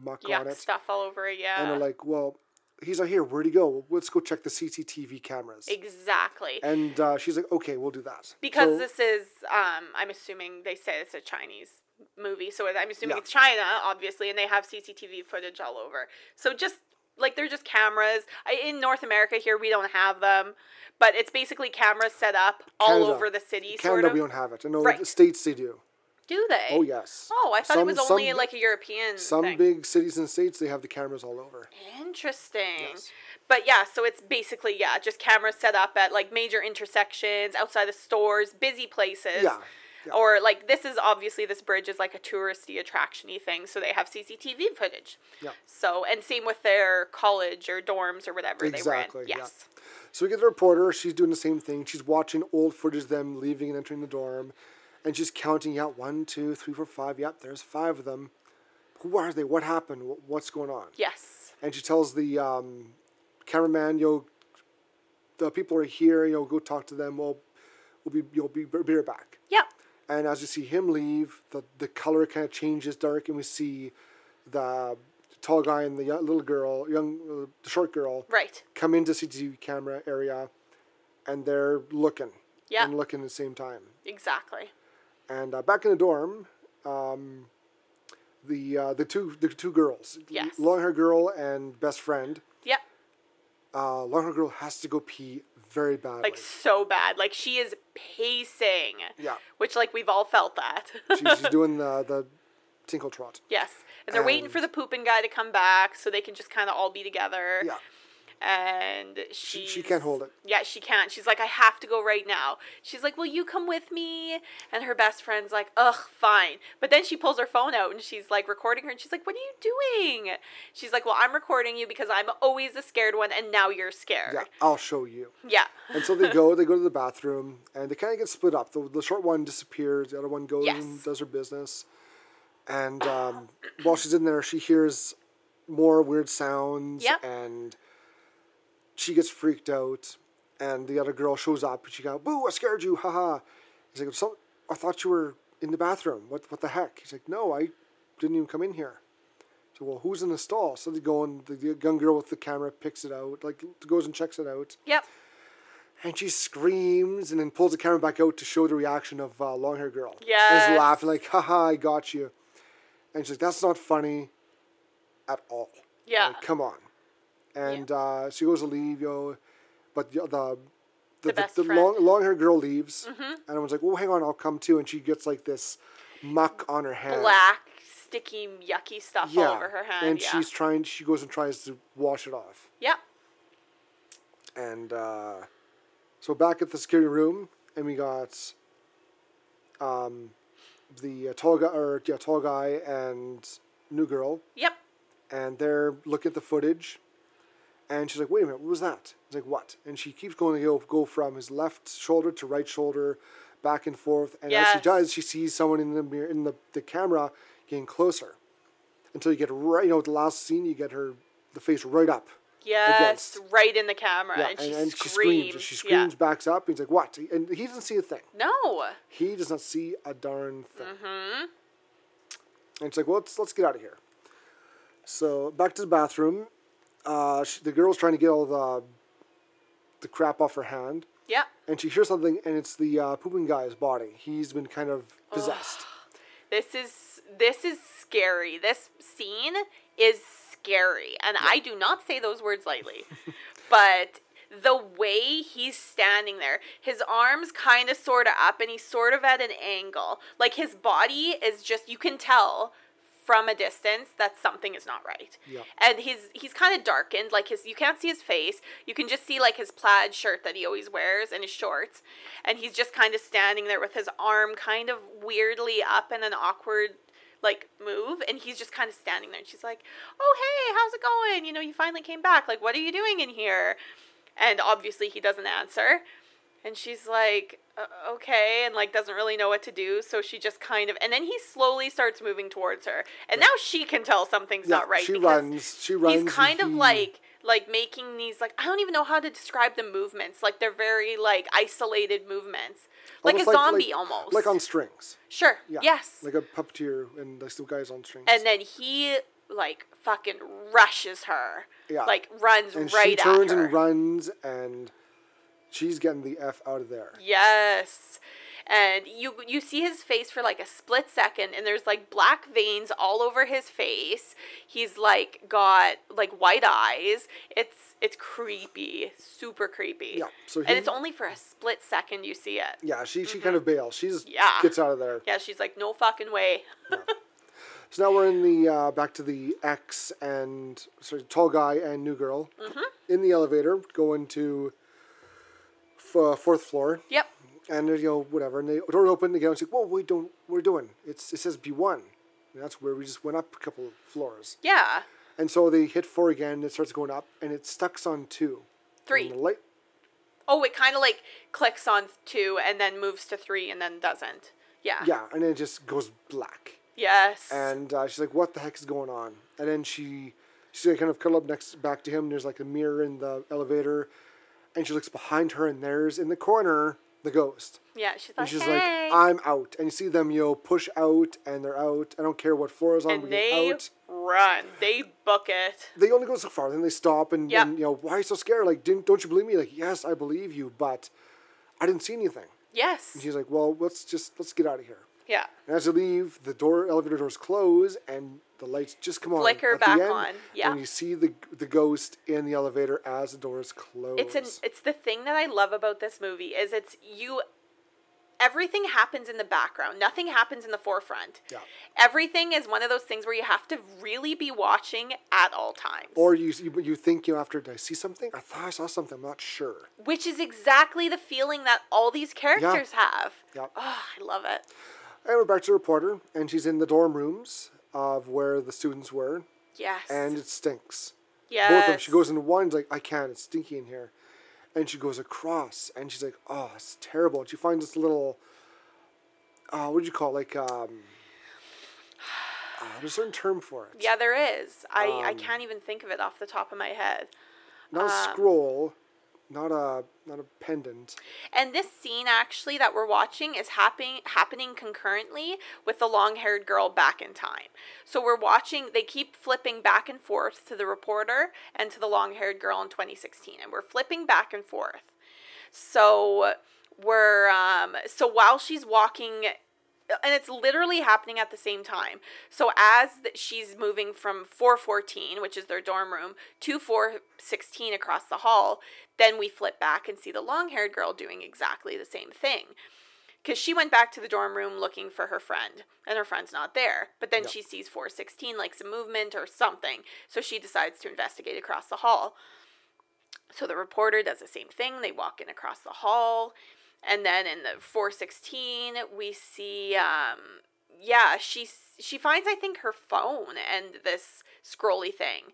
muck on it. stuff all over it, yeah. And they're like, "Well, he's not here. Where'd he go? Let's go check the CCTV cameras." exactly. And uh, she's like, "Okay, we'll do that." because So- this is, um, I'm assuming they say it's a Chinese movie, so I'm assuming Yeah. it's China, obviously, and they have CCTV footage all over. So just like they're just cameras. I, in North America here, we don't have them, but it's basically cameras set up all over the city, Canada, sort of. we don't have it. I know Right. the states they do. Do they? Oh yes. Oh, I thought Some- it was only some- like a European Some thing. big cities and states they have the cameras all over. Interesting. Yes. But yeah, so it's basically yeah, just cameras set up at like major intersections, outside of stores, busy places. Yeah. Yeah. Or like this is obviously this bridge is like a touristy attractiony thing, so they have CCTV footage. Yeah. So and same with their college or dorms or whatever Exactly, they yeah. ran. Yes. So we get the reporter. She's doing the same thing. She's watching old footage of them leaving and entering the dorm, and she's counting. out one, two, three, four, five. Yep, there's five of them. Who are they? What happened? What's going on? Yes. And she tells the um, cameraman, "Yo, the people are here. You know, go talk to them. We'll, we'll be, you'll be, be right back." Yep. And as you see him leave, the the color kind of changes dark, and we see the tall guy and the young, little girl, young, uh, the short girl, Right. come into CCTV camera area, and they're looking Yeah. and looking at the same time. Exactly. And uh, back in the dorm, um, the uh, the two the two girls, Yes. long hair girl and best friend. Uh, long hair girl has to go pee very badly. Like so bad. Like she is pacing. Yeah. Which like we've all felt that. she's, she's doing the the Tinkle Trot. Yes, and they're waiting for the pooping guy to come back so they can just kind of all be together. Yeah. And She- she can't hold it. Yeah, she can't. She's like, I have to go right now. She's like, Will you come with me? And her best friend's like, Ugh, fine. But then she pulls her phone out and she's like recording her and she's like, What are you doing? She's like, Well, I'm recording you because I'm always the scared one and now you're scared. Yeah, I'll show you. Yeah. And so they go, they go to the bathroom, and they kind of get split up. The, the short one disappears, the other one goes Yes. and does her business. And um, while she's in there, she hears more weird sounds, Yep. and she gets freaked out. And the other girl shows up, and she goes, "Boo! I scared you! Haha!" He's like, "So I thought you were in the bathroom. What? What the heck?" He's like, "No, I didn't even come in here." So well, who's in the stall? So they go and the, the young girl with the camera picks it out, like goes and checks it out. Yep. And she screams and then pulls the camera back out to show the reaction of uh, long hair girl. Yes. is laughing like, haha, I got you. And she's like, that's not funny at all. Yeah. Like, come on. And uh, she goes to leave, yo. But the, the, the, The the. Mm-hmm. long, long hair girl leaves. And everyone's like, oh, hang on, I'll come too. And she gets like this muck on her hand. Black, sticky, yucky stuff Yeah. all over her hand. And yeah. she's trying, she goes and tries to wash it off. Yep. And uh, so back at the security room, and we got um, the uh, tall guy, or yeah, tall guy and new girl, Yep. and they're looking at the footage. And she's like, "Wait a minute, what was that?" He's like, "What?" And she keeps going to go, go from his left shoulder to right shoulder, back and forth. And as she does, she sees someone in the mirror, in the, the camera getting closer, until you get right. You know, the last scene, you get her the face right up. Yes, Against. right in the camera, Yeah, and, she, and screams. she screams. and She Yeah. screams, backs up. He's like, "What?" And he doesn't see a thing. No. He does not see a darn thing. Mm-hmm. And it's like, well, let's let's get out of here. So back to the bathroom. Uh, she, the girl's trying to get all the the crap off her hand, Yep. and she hears something, and it's the uh, pooping guy's body. He's been kind of possessed. This is this is scary. This scene is scary, and I do not say those words lightly. but the way he's standing there, his arms kind of sort of up, and he's sort of at an angle. Like his body is just you can tell from a distance that something is not right. Yeah. And he's he's kind of darkened, like his you can't see his face. You can just see like his plaid shirt that he always wears and his shorts. And he's just kind of standing there with his arm kind of weirdly up in an awkward like move and he's just kind of standing there and she's like, "Oh, hey, how's it going? You know, you finally came back. Like, what are you doing in here?" And obviously he doesn't answer. And she's like, uh, okay, and like doesn't really know what to do. So she just kind of, and then he slowly starts moving towards her. And now she can tell something's Yeah, not right. she runs. She runs. He's kind of he- like, like making these, like, I don't even know how to describe the movements. Like they're very like isolated movements. Like almost a zombie like, almost. like on strings. Sure. Yeah, Yes. like a puppeteer and like some guys on strings. and then he like fucking rushes her. Yeah. Like runs and right she turns and runs, and she's getting the f out of there. Yes. And you you see his face for like a split second and there's like black veins all over his face. He's like got like white eyes. It's it's creepy, super creepy. Yeah, so and it's only for a split second you see it. Yeah, she she kind of bails. She's Mm-hmm. Yeah. gets out of there. Yeah, she's like no fucking way. So now we're in the uh, back to the ex and sorry, tall guy and new girl Mm-hmm. in the elevator going to uh, fourth floor. yep. And you know whatever, and the door open again. It's like, whoa, we don't we're doing? It's it says B one. That's where we just went up a couple of floors. Yeah. And so they hit four again. And it starts going up, and it stucks on two. Three. Light. Oh, it kind of like clicks on 2 and then moves to 3 and then doesn't. Yeah. Yeah, and then it just goes black. Yes. And uh, she's like, "What the heck is going on?" And then she she kind of cuddled up next back to him. There's like a mirror in the elevator, and she looks behind her, and there's in the corner the ghost. yeah, she's And like, she's hey. like, "I'm out." And you see them, you know, push out, and they're out. I don't care what floor is on. and we they get out. run. They book it. They only go so far, then they stop, and, Yeah. and you know, why are you so scared? Like, didn't don't you believe me? Like, yes, I believe you, but I didn't see anything. Yes. And she's like, "Well, let's just let's get out of here." Yeah. And as they leave, the door elevator doors close and the lights just come on. Flicker back end, on, yeah. And you see the the ghost in the elevator as the doors close. It's an it's the thing that I love about this movie is it's you everything happens in the background. Nothing happens in the forefront. Yeah. Everything is one of those things where you have to really be watching at all times. Or you you, you think you know after did I see something? I thought I saw something. I'm not sure. which is exactly the feeling that all these characters have. Yeah. Oh, I love it. And we're back to the reporter, and she's in the dorm rooms of where the students were, Yes. and it stinks. yes. Both of them. She goes into one, like, I can't, it's stinky in here. And she goes across, and she's like, oh, it's terrible. And she finds this little, uh, what do you call it? Like, um, uh, there's a certain term for it. Yeah, there is. I, I Um, can't even think of it off the top of my head. Not a um, scroll, not a not a pendant. And this scene actually that we're watching is happening happening concurrently with the long-haired girl back in time. So we're watching they keep flipping back and forth to the reporter and to the long-haired girl in 2016 and we're flipping back and forth. So we're um so while she's walking and it's literally happening at the same time. So as th- she's moving from 414, which is their dorm room, to 416 across the hall, then we flip back and see the long-haired girl doing exactly the same thing. Cuz she went back to the dorm room looking for her friend, and her friend's not there. But then she sees 416 like some movement or something, so she decides to investigate across the hall. So the reporter does the same thing. They walk in across the hall. And then in the 416, we see, um, yeah, she, she finds, I think, her phone and this scrolly thing.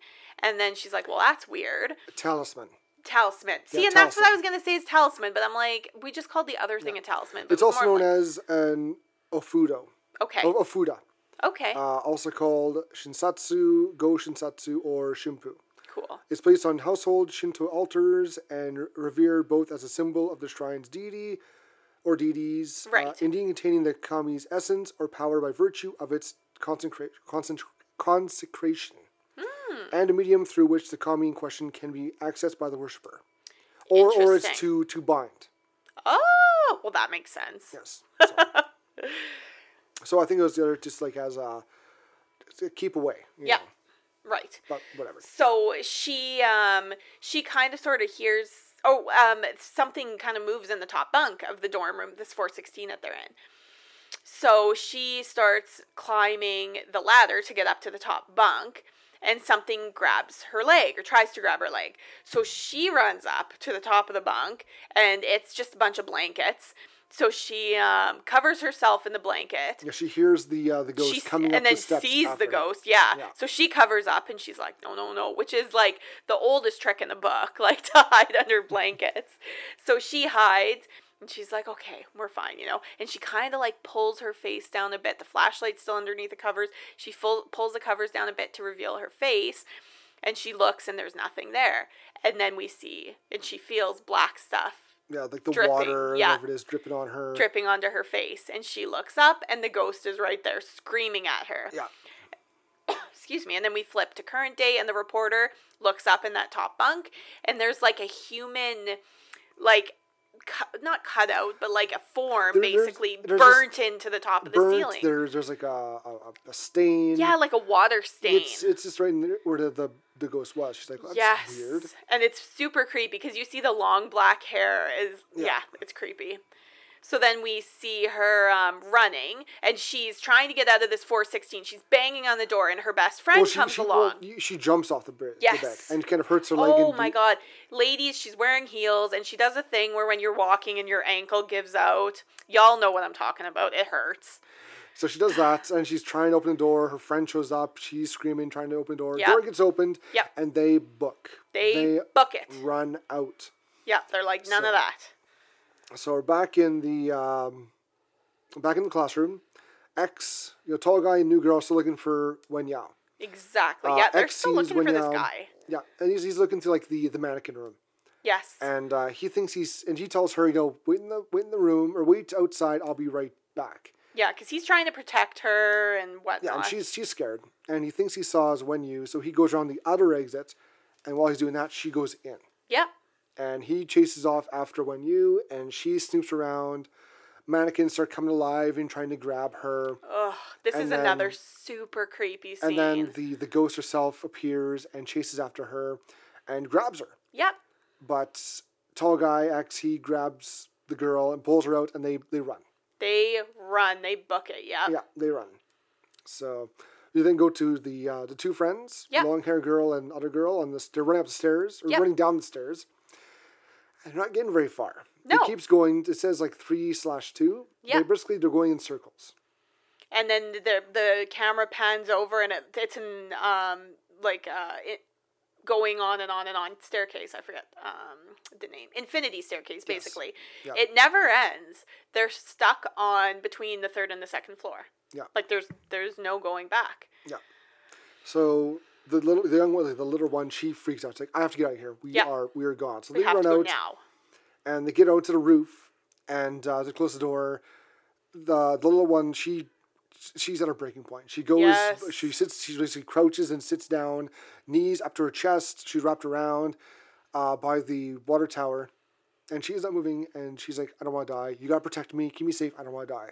And then she's like, well, that's weird. Talisman. Talisman. See, Yeah, and that's what I was going to say is talisman, but I'm like, we just called the other thing a talisman. But It's also known like- as an ofudo. Okay. O- Ofuda. Okay. Uh, also called shinsatsu, go shinsatsu, or shimpu. Cool. It's placed on household Shinto altars and revered both as a symbol of the shrine's deity or deities, uh, Right. indeed containing the kami's essence or power by virtue of its concentra- consecration, Hmm. and a medium through which the kami in question can be accessed by the worshipper, or or it's to to bind. Oh, well, that makes sense. Yes. So, so I think it was the other just like as a to keep away. Yeah. know, Right. but whatever. So she um she kind of sort of hears oh um something kind of moves in the top bunk of the dorm room this 416 that they're in. So she starts climbing the ladder to get up to the top bunk and something grabs her leg or tries to grab her leg. So she runs up to the top of the bunk and it's just a bunch of blankets. So she um, covers herself in the blanket. Yeah, she hears the uh, the ghost she's coming up and then the sees the ghost yeah. Yeah. so she covers up and she's like no no no which is like the oldest trick in the book like to hide under blankets. So she hides and she's like okay we're fine you know? And she kind of like pulls her face down a bit. The flashlight's still underneath the covers. She full, pulls the covers down a bit to reveal her face and she looks and there's nothing there. And then we see and she feels black stuff Yeah, like the dripping, water, yeah. whatever it is, dripping on her. dripping onto her face and she looks up and the ghost is right there screaming at her Yeah. excuse me and then we flip to current day and the reporter looks up in that top bunk and there's like a human like cu- not cut out but like a form There- there's- basically there's burnt into the top of the Burnt. ceiling There's there's like a, a, a stain. yeah like a water stain It's it's just right in there where the, the the ghost was. She's like, oh, that's yes weird. and it's super creepy because you see the long black hair is yeah, Yeah. it's creepy so then we see her um, running and she's trying to get out of this 416 she's banging on the door and her best friend Well, she comes she, along well, she jumps off the, bri- the bed Yes. and kind of hurts her leg. Oh my god. Ladies, she's wearing heels and she does a thing where when you're walking and your ankle gives out. Y'all know what I'm talking about. It hurts. So she does that, and she's trying to open the door. Her friend shows up. She's screaming, trying to open the door. Yep. Door gets opened. Yep. And they book. They, book it. run out. Yeah, they're like, none of that. So we're back in the um, back in the classroom. X, you know, tall guy and new girl still looking for Wen Yao. Exactly. Uh, yeah, they're X still looking for Wen this Yao. guy. Yeah, and he's, he's looking to like the the mannequin room, Yes. and uh, he thinks he's and he tells her, you know, wait in the wait in the room or wait outside. I'll be right back. yeah, because he's trying to protect her and whatnot. Yeah, and she's she's scared, and he thinks he saw saws Wen Yu, so he goes around the other exit, and while he's doing that, she goes in, Yep. And he chases off after Wen Yu, and she snoops around. Mannequins start coming alive and trying to grab her, Ugh, this And is then- another super creepy scene. and then the the ghost herself appears and chases after her, and grabs her. Yep. But tall guy X he grabs the girl and pulls her out, and they they run. They run. They book it. Yep. Yeah, they run. So you then go to the uh, the two friends, Yep. long hair girl and other girl, and this. They're running up the stairs or Yep. running down the stairs, they're not getting very far. No. It keeps going. It says like three slash two. Yeah. They basically they're going in circles. and then the the camera pans over and it, it's in um like uh it going on and on and on staircase i forget um the name infinity staircase Yes. basically Yeah. it never ends they're stuck on between the third and the second floor Yeah. like there's there's no going back Yeah. So the little the young one, the little one, she freaks out. She's like, I have to get out of here. We Yep. are we are gone. So we they run out now and they get out to the roof and uh, they close the door. The the little one, she she's at her breaking point. She goes, Yes. she sits, she basically crouches and sits down, knees up to her chest. She's wrapped around uh, by the water tower, and she is not moving. And she's like, I don't want to die. You gotta protect me. Keep me safe. I don't want to die.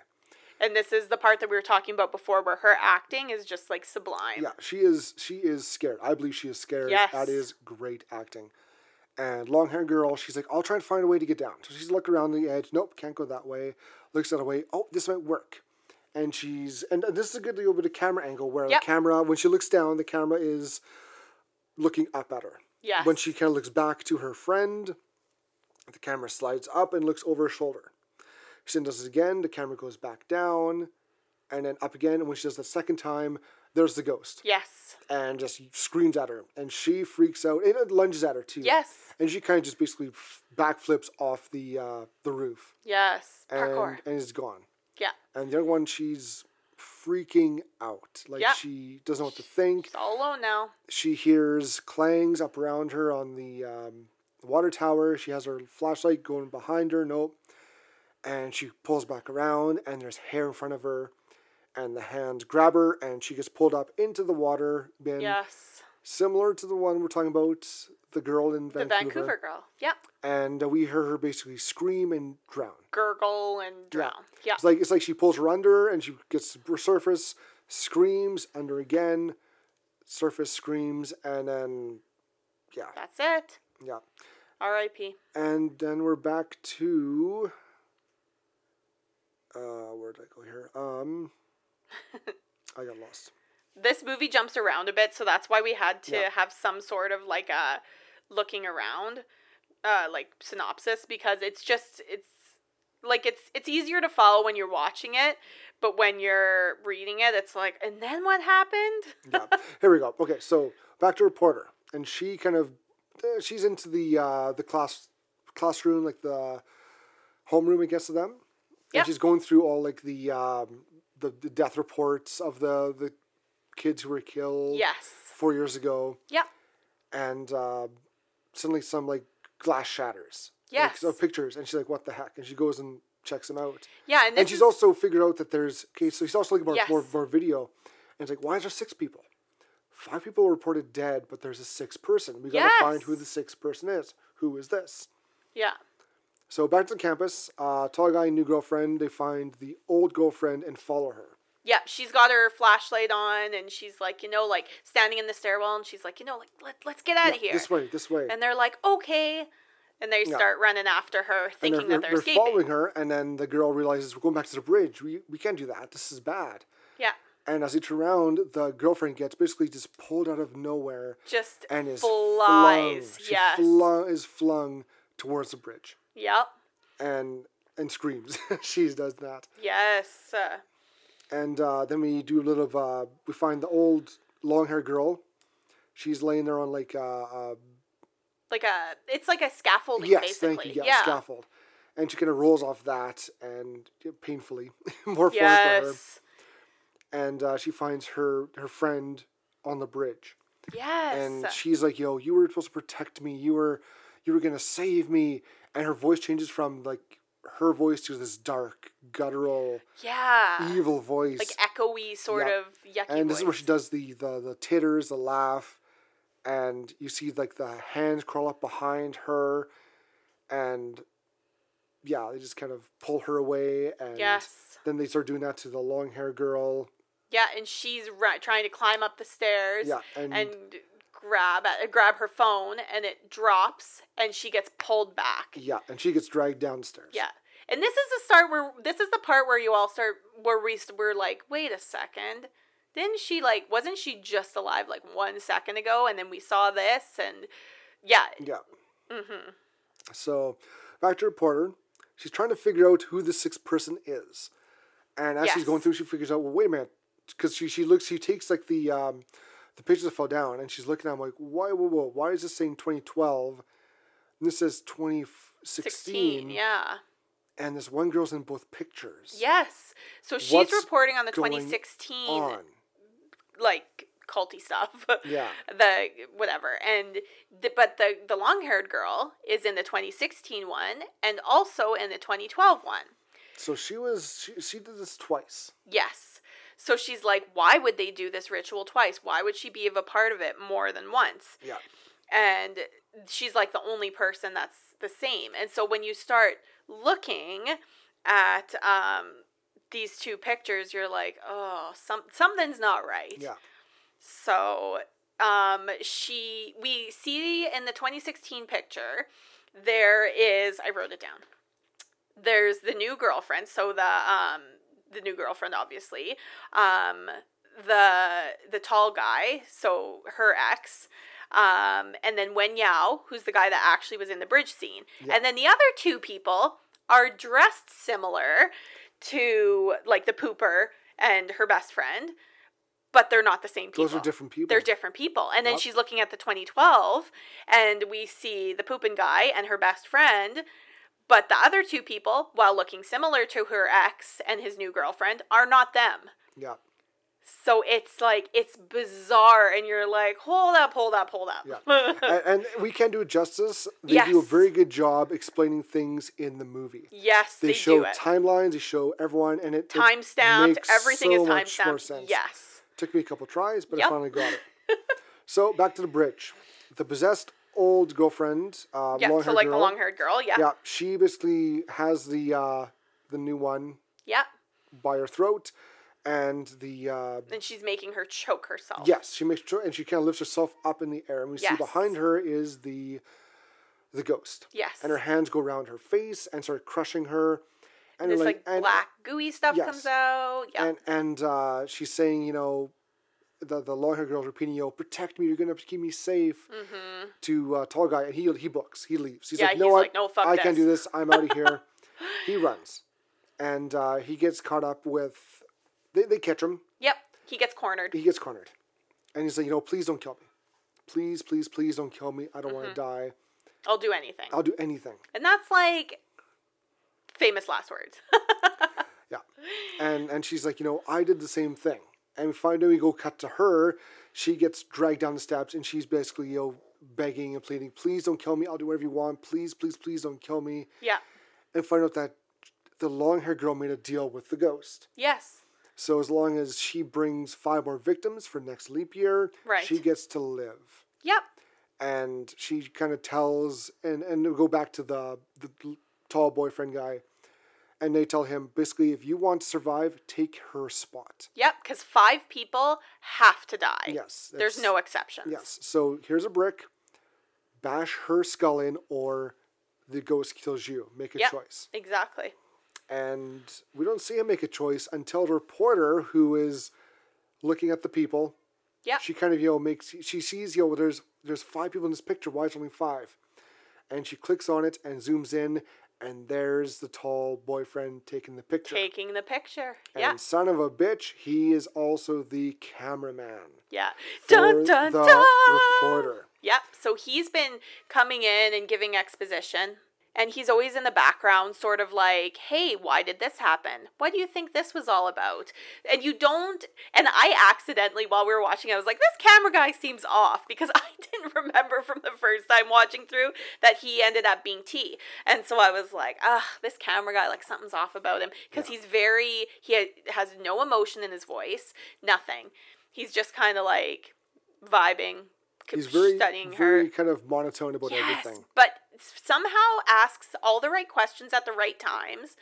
And this is the part that we were talking about before where her acting is just like sublime Yeah, she is. She is scared. I believe she is scared. Yes. That is great acting. And long haired girl, she's like, I'll try and find a way to get down. So she's looking around the edge. Nope, can't go that way. Looks at a way. Oh, this might work. And she's and this is a good little bit of camera angle where Yep. the camera, when she looks down, the camera is looking up at her. yes When she kind of looks back to her friend, the camera slides up and looks over her shoulder. She then does it again. The camera goes back down, and then up again. And when she does the second time, there's the ghost yes and just screams at her, and she freaks out. And it lunges at her too. yes And she kind of just basically f- backflips off the uh, the roof, yes and parkour and is gone. yeah And the other one, she's freaking out. Like Yeah. she doesn't know what to think. she's all alone now She hears clangs up around her on the um, water tower. She has her flashlight going behind her. Nope. And she pulls back around, and there's hair in front of her. And the hands grab her, and she gets pulled up into the water bin. yes Similar to the one we're talking about, the girl in Vancouver. the Vancouver. girl yep And uh, we hear her basically scream and drown. gurgle and drown yeah It's like it's like she pulls her under, and she gets to the surface, screams under again, surface screams, and then yeah, that's it yeah. r.i.p And then we're back to uh where did I go here? Um I got lost. this movie jumps around a bit, so that's why we had to Yeah. have some sort of like a looking around, uh, like synopsis because it's just it's like it's it's easier to follow when you're watching it, but when you're reading it, it's like, and then what happened? Yeah. Here we go. Okay, so back to reporter. And she kind of uh, she's into the uh the class classroom, like the homeroom I guess of them. And she's going through all like the um the, the death reports of the the kids who were killed yes. four years ago. Yep. and uh, suddenly some like glass shatters. Yes. Like, of pictures, and she's like, "What the heck?" And she goes and checks them out. Yeah, and, And she's is- also figured out that there's okay. So she's also looking more Yes. more, more video, and it's like, why is there six people? Five people reported dead, but there's a sixth person. We gotta find who the sixth person is. Who is this? yeah. So back to the campus, uh, tall guy, new girlfriend. They find the old girlfriend and follow her. Yeah, she's got her flashlight on and she's like, you know, like standing in the stairwell and she's like, you know, like let, let's get out of Yeah, here. This way, this way. And they're like, okay. And they Yeah. start running after her, thinking they're, that they're, they're escaping. following her, and then the girl realizes we're going back to the bridge. We we can't do that. This is bad. Yeah. And as they turn around, the girlfriend gets basically just pulled out of nowhere Just and is flies. flung. She yes. flung, is flung towards the bridge Yep. and and screams. she does that. Yes. And uh, then we do a little of uh, we find the old long haired girl. She's laying there on like uh, uh like a, it's like a scaffolding, yes, basically. thank you, yeah, yeah. scaffold. And she kind of rolls off that and painfully more fun for her. Yes. and uh, she finds her her friend on the bridge Yes. and she's like yo you were supposed to protect me you were you were gonna save me and her voice changes from like her voice to this dark guttural yeah. evil voice Like echoey, sort Yeah. of yucky. and this is where she does the, the the titters the laugh and you see like the hands crawl up behind her and yeah they just kind of pull her away and Yes. then they start doing that to the long hair girl Yeah, and she's trying to climb up the stairs. Yeah, and- and grab at, grab her phone, and it drops, and she gets pulled back. yeah and she gets dragged downstairs. Yeah, And this is the start where this is the part where you all start where we we're like, wait a second. Didn't she like wasn't she just alive like one second ago and then we saw this and yeah. Yeah. Mm-hmm. So back to reporter. She's trying to figure out who the sixth person is. And as she's going through, she figures out, well, wait a minute. Because she, she looks, she takes like the um, the pictures fell down and she's looking at them like, why, whoa, whoa, why is this saying 2012? And this says 2016. 16, yeah. And this one girl's in both pictures. Yes. So she's What's reporting on the going 2016 On. like culty stuff. Yeah. the whatever. And the, but the the long-haired girl is in the 2016 one and also in the 2012 one. So she was, she, she did this twice. Yes. So she's like, why would they do this ritual twice? Why would she be of a part of it more than once? Yeah. And she's like the only person that's the same. And so when you start looking at um, these two pictures, you're like, oh, some something's not right. Yeah. So um, she, we see in the 2016 picture, there is, I wrote it down. There's the new girlfriend. So the um, the new girlfriend, obviously. Um, the the tall guy, so her ex. Um, and then Wen Yao, who's the guy that actually was in the bridge scene. Yeah. And then the other two people are dressed similar to like the pooper and her best friend, but they're not the same people. Those are different people. They're different people. And then Yep. she's looking at the 2012, and we see the pooping guy and her best friend. But the other two people, while looking similar to her ex and his new girlfriend, are not them. Yeah. So it's like, it's bizarre. And you're like, hold up, hold up, hold up. Yeah. and, and we can do it justice. They do a very good job explaining things in the movie. yes, They, they, show timelines. They show everyone, and it Time stamped. Everything so is time stamped. sense. Yes. Took me a couple tries, but I finally got it. so back to the bridge. The possessed old girlfriend, uh, Yeah. So long-haired like girl. the long haired girl. Yeah. Yeah, she basically has the uh, the new one Yeah. by her throat, and the uh, And she's making her choke herself. yes, she makes sure, and she kind of lifts herself up in the air, and we see behind her is the the ghost. Yes. and her hands go around her face and start crushing her. And this they're like, and, black gooey stuff yes. comes out. Yeah. and and uh, she's saying, you know, the the long haired girl's repeating, "Yo, protect me. You're gonna keep me safe." To uh, tall guy, and he he books, he leaves. He's Mm-hmm. Yeah, like, "No, he's what? like, "No, fuck I can't do this." this. I'm out of here." he runs, and uh, he gets caught up with. They they catch him. yep. He gets cornered. He gets cornered, and he's like, "You know, please don't kill me. Please, please, please don't kill me. I don't want to Mm-hmm. die. I'll do anything. I'll do anything." And that's like famous last words. Yeah. And and she's like, you know, I did the same thing. And finally, we go cut to her. She gets dragged down the steps and she's basically, you know, begging and pleading, please don't kill me. I'll do whatever you want. Please, please, please don't kill me. yeah. And find out that the long haired girl made a deal with the ghost. Yes. So as long as she brings five more victims for next leap year, Right. she gets to live. Yep. And she kind of tells, and and we go back to the the tall boyfriend guy, and they tell him basically, if you want to survive, take her spot. Yep. Because five people have to die. Yes, There's no exceptions. Yes. So here's a brick. Bash her skull in, or the ghost kills you. Make a Yep. choice. Exactly. And we don't see him make a choice until the reporter, who is looking at the people, yeah she kind of you know makes she sees you know there's there's five people in this picture. Why is only five? And she clicks on it and zooms in, and there's the tall boyfriend taking the picture. Taking the picture. and Yeah. son of a bitch, he is also the cameraman. Yeah. Dun dun the dun. reporter. Yep. So he's been coming in and giving exposition. And he's always in the background, sort of like, hey, why did this happen? What do you think this was all about? And you don't. And I accidentally, while we were watching, I was like, this camera guy seems off because I didn't remember from the first time watching through that he ended up being T. And so I was like, ah, this camera guy, like something's off about him because he's very, he ha- has no emotion in his voice, nothing. He's just kind of like vibing, He's very, studying very her. kind of monotone about Yes, everything. but somehow asks all the right questions at the right times.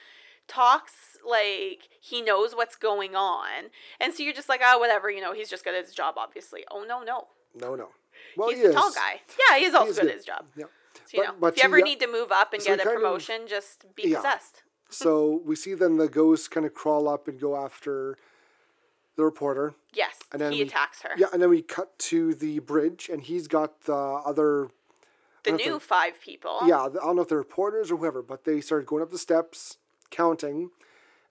Talks like he knows what's going on, and so you're just like, oh, whatever, you know, he's just good at his job, obviously. Oh no, no, No, no. Well, he's he the is. tall guy. Yeah, he's also is good, good. at his job. Yeah. So, you But- know, but if you ever he- need to move up and so get a kind of- promotion, just be yeah. possessed. so we see then the ghost kind of crawl up and go after the reporter. Yes, And then he we- attacks her. Yeah, and then we cut to the bridge, and he's got the other. the new five people. Yeah, I don't know if they're reporters or whoever, but they started going up the steps, counting,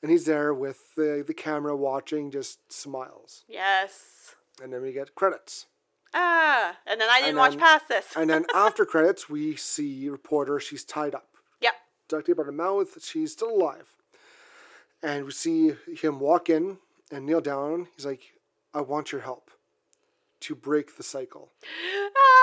and he's there with the, the camera watching, just smiles. Yes. And then we get credits. Ah, and then I didn't And watch past this. And then after credits, we see reporter, she's tied up. yep. duct tape on her mouth. She's still alive. And we see him walk in and kneel down. He's like, I want your help to break the cycle.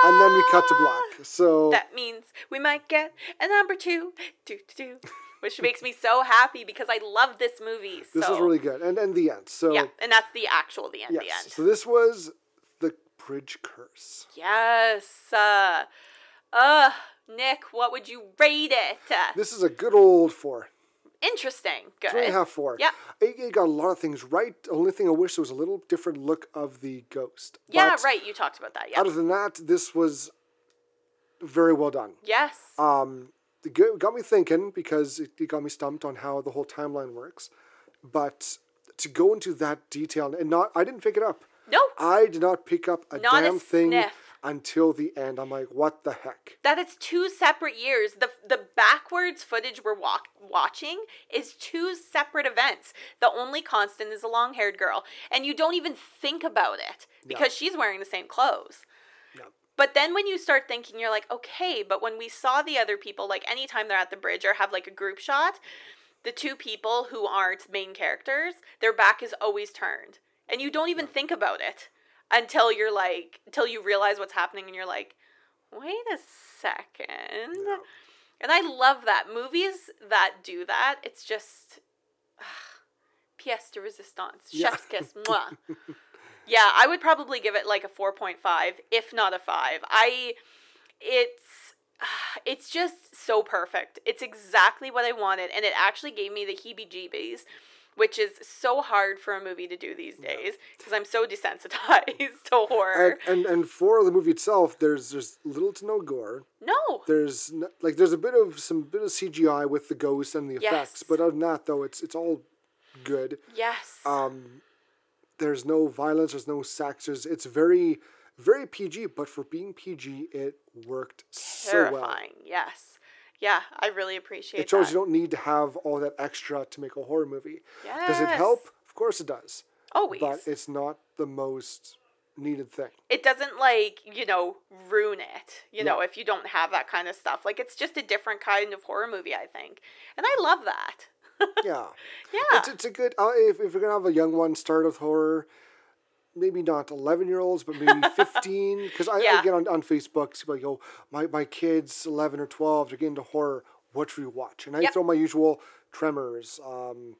And then we cut to black. So, That means we might get a number two, do do do, which makes me so happy because I love this movie. this is really good. And and the end. So, yeah, and that's the actual the end. The end. So, this was the bridge curse. Yes. Uh, uh, Nick, what would you rate it? This is a good old four. Interesting. Good. Three and a half, four. Yeah. It, got a lot of things right. The only thing I wish was a little different look of the ghost. Yeah, But right. You talked about that. Yeah. Other than that, this was very well done. yes. Um, it got me thinking because it, got me stumped on how the whole timeline works. But to go into that detail and not, I didn't pick it up. no, I did not pick up a Not a damn thing sniff. Until the end. I'm like, what the heck? that is two separate years. The the backwards footage we're walk, watching is two separate events. The only constant is a long haired girl, and you don't even think about it because she's wearing the same clothes. Yeah. But then when you start thinking, you're like, okay, but when we saw the other people, like anytime they're at the bridge or have like a group shot, the two people who aren't main characters, their back is always turned. And you don't even think about it until you're like, until you realize what's happening and you're like, wait a second. And I love that. Movies that do that, it's just pièce de resistance. Yeah. Chef's kiss. Mwah. yeah, I would probably give it like a 4.5, if not a 5. I it's it's just so perfect. It's exactly what I wanted and it actually gave me the heebie-jeebies. Which is so hard for a movie to do these days because I'm so desensitized to horror. And, and and for the movie itself, there's there's little to no gore. no, There's n- like there's a bit of some bit of CGI with the ghost and the effects, Yes. but other than that, though, it's it's all good. yes, Um, there's no violence. There's no sex. There's, it's very, very PG. But for being PG, it worked so well. terrifying. Yes, yeah, I really appreciate. It It shows that. you don't need to have all that extra to make a horror movie. Yes. Does it help? Of course it does. Always. But it's not the most needed thing. it doesn't like you know ruin it you know if you don't have that kind of stuff like it's just a different kind of horror movie i think and i love that Yeah. yeah It's, it's a good. Uh, if, if you're gonna have a young one start with horror, maybe not 11 year olds, but maybe 15. Because I, I get on, on Facebook, people like, oh, my, my kids, 11 or 12, they're getting into horror. What should we watch? And I Yep. throw my usual Tremors, um,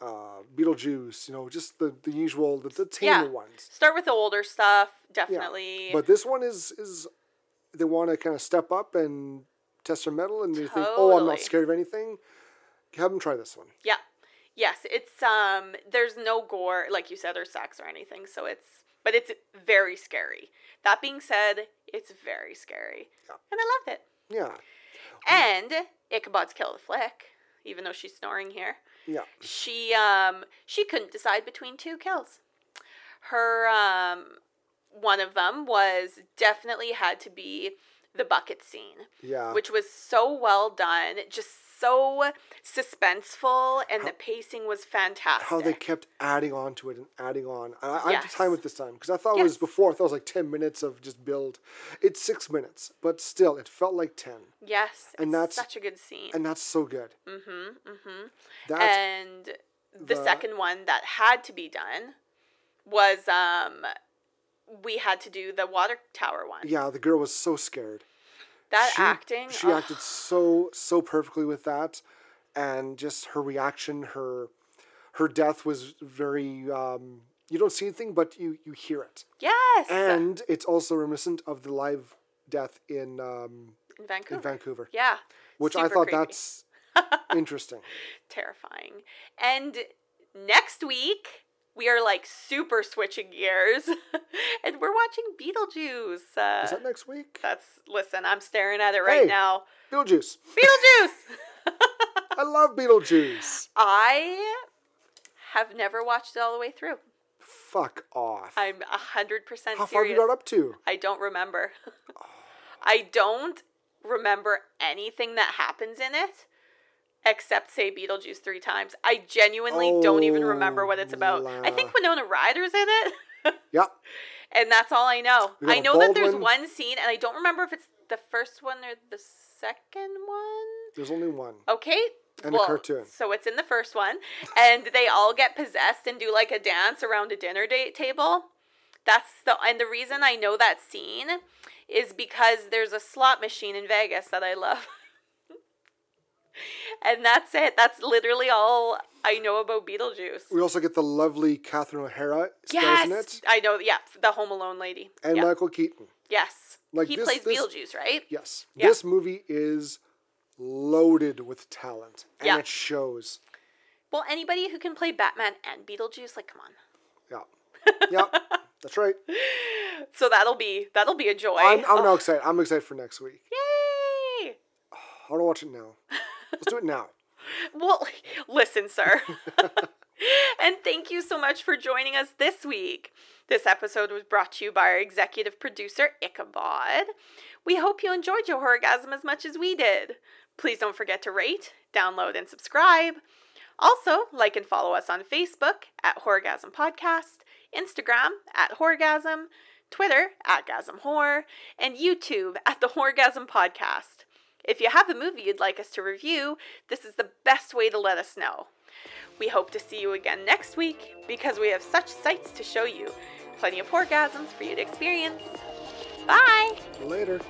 uh, Beetlejuice, you know, just the, the usual, the, the tamer Yeah. ones. start with the older stuff Yeah. definitely But this one is, is they want to kind of step up and test their mettle and they think, oh, I'm not scared of anything. Have them try this one. yeah yes it's um there's no gore like you said or sex or anything so it's but it's very scary that being said it's very scary Yeah. and i loved it Yeah. and ichabod's kill the flick even though she's snoring here Yeah. she um she couldn't decide between two kills her um one of them was definitely had to be the bucket scene Yeah. which was so well done just so suspenseful and the pacing was fantastic how they kept adding on to it and adding on. I, I had to time it this time because I thought it was before. I thought it was like ten minutes of just build. It's six minutes, but still, it felt like ten, yes and that's- such a good scene and that's so good. mm-hmm mm-hmm That's and the, the- second one that had to be done was um we had to do the water tower one yeah. The girl was so scared. That She- acting She ugh. acted so so perfectly with that, and just her reaction, her her death was very. Um, you don't see anything, but you you hear it, yes and it's also reminiscent of the live death in um, in Vancouver. in Vancouver, Yeah. which I thought creepy. that's interesting. terrifying. And next week we are like super switching gears, and we're watching Beetlejuice. Uh, Is that next week? that's listen. I'm staring at it right Hey. now. Beetlejuice. Beetlejuice. I love Beetlejuice. I have never watched it all the way through. Fuck off. I'm a hundred percent How far have you got up to? I don't remember. I don't remember anything that happens in it except say Beetlejuice three times. I genuinely don't even remember what it's about. I think oh, Winona Ryder's in it, Yep. and that's all I know. I got I a know that there's Baldwin. one scene, and I don't remember if it's the first one or the second one. There's only one. Okay. And a cartoon. So it's in the first one, and they all get possessed and do like a dance around a dinner date table. That's the and the reason I know that scene is because there's a slot machine in Vegas that I love. and that's it. That's literally all I know about Beetlejuice. We also get the lovely Catherine O'Hara stars Yes, in it, I know. Yeah, the Home Alone lady. and yeah. Michael Keaton. yes, Like he this- plays this- Beetlejuice, right? Yes. Yeah. This movie is loaded with talent, and Yeah. it shows. Well, anybody who can play Batman and Beetlejuice, like, come on. Yeah. yeah. That's right. So that'll be that'll be a joy. I'm, I'm Oh, now excited. I'm excited for next week. Yay! I want to watch it now. Let's do it now. Well, listen, sir. and thank you so much for joining us this week. This episode was brought to you by our executive producer, Ichabod. We hope you enjoyed your orgasm as much as we did. Please don't forget to rate, download, and subscribe. Also, like and follow us on Facebook at Horgasm Podcast, Instagram at Horgasm, Twitter at Gasm Horror, and YouTube at the Horgasm Podcast. If you have a movie you'd like us to review, this is the best way to let us know. We hope to see you again next week because we have such sights to show you. Plenty of orgasms for you to experience. Bye! Later.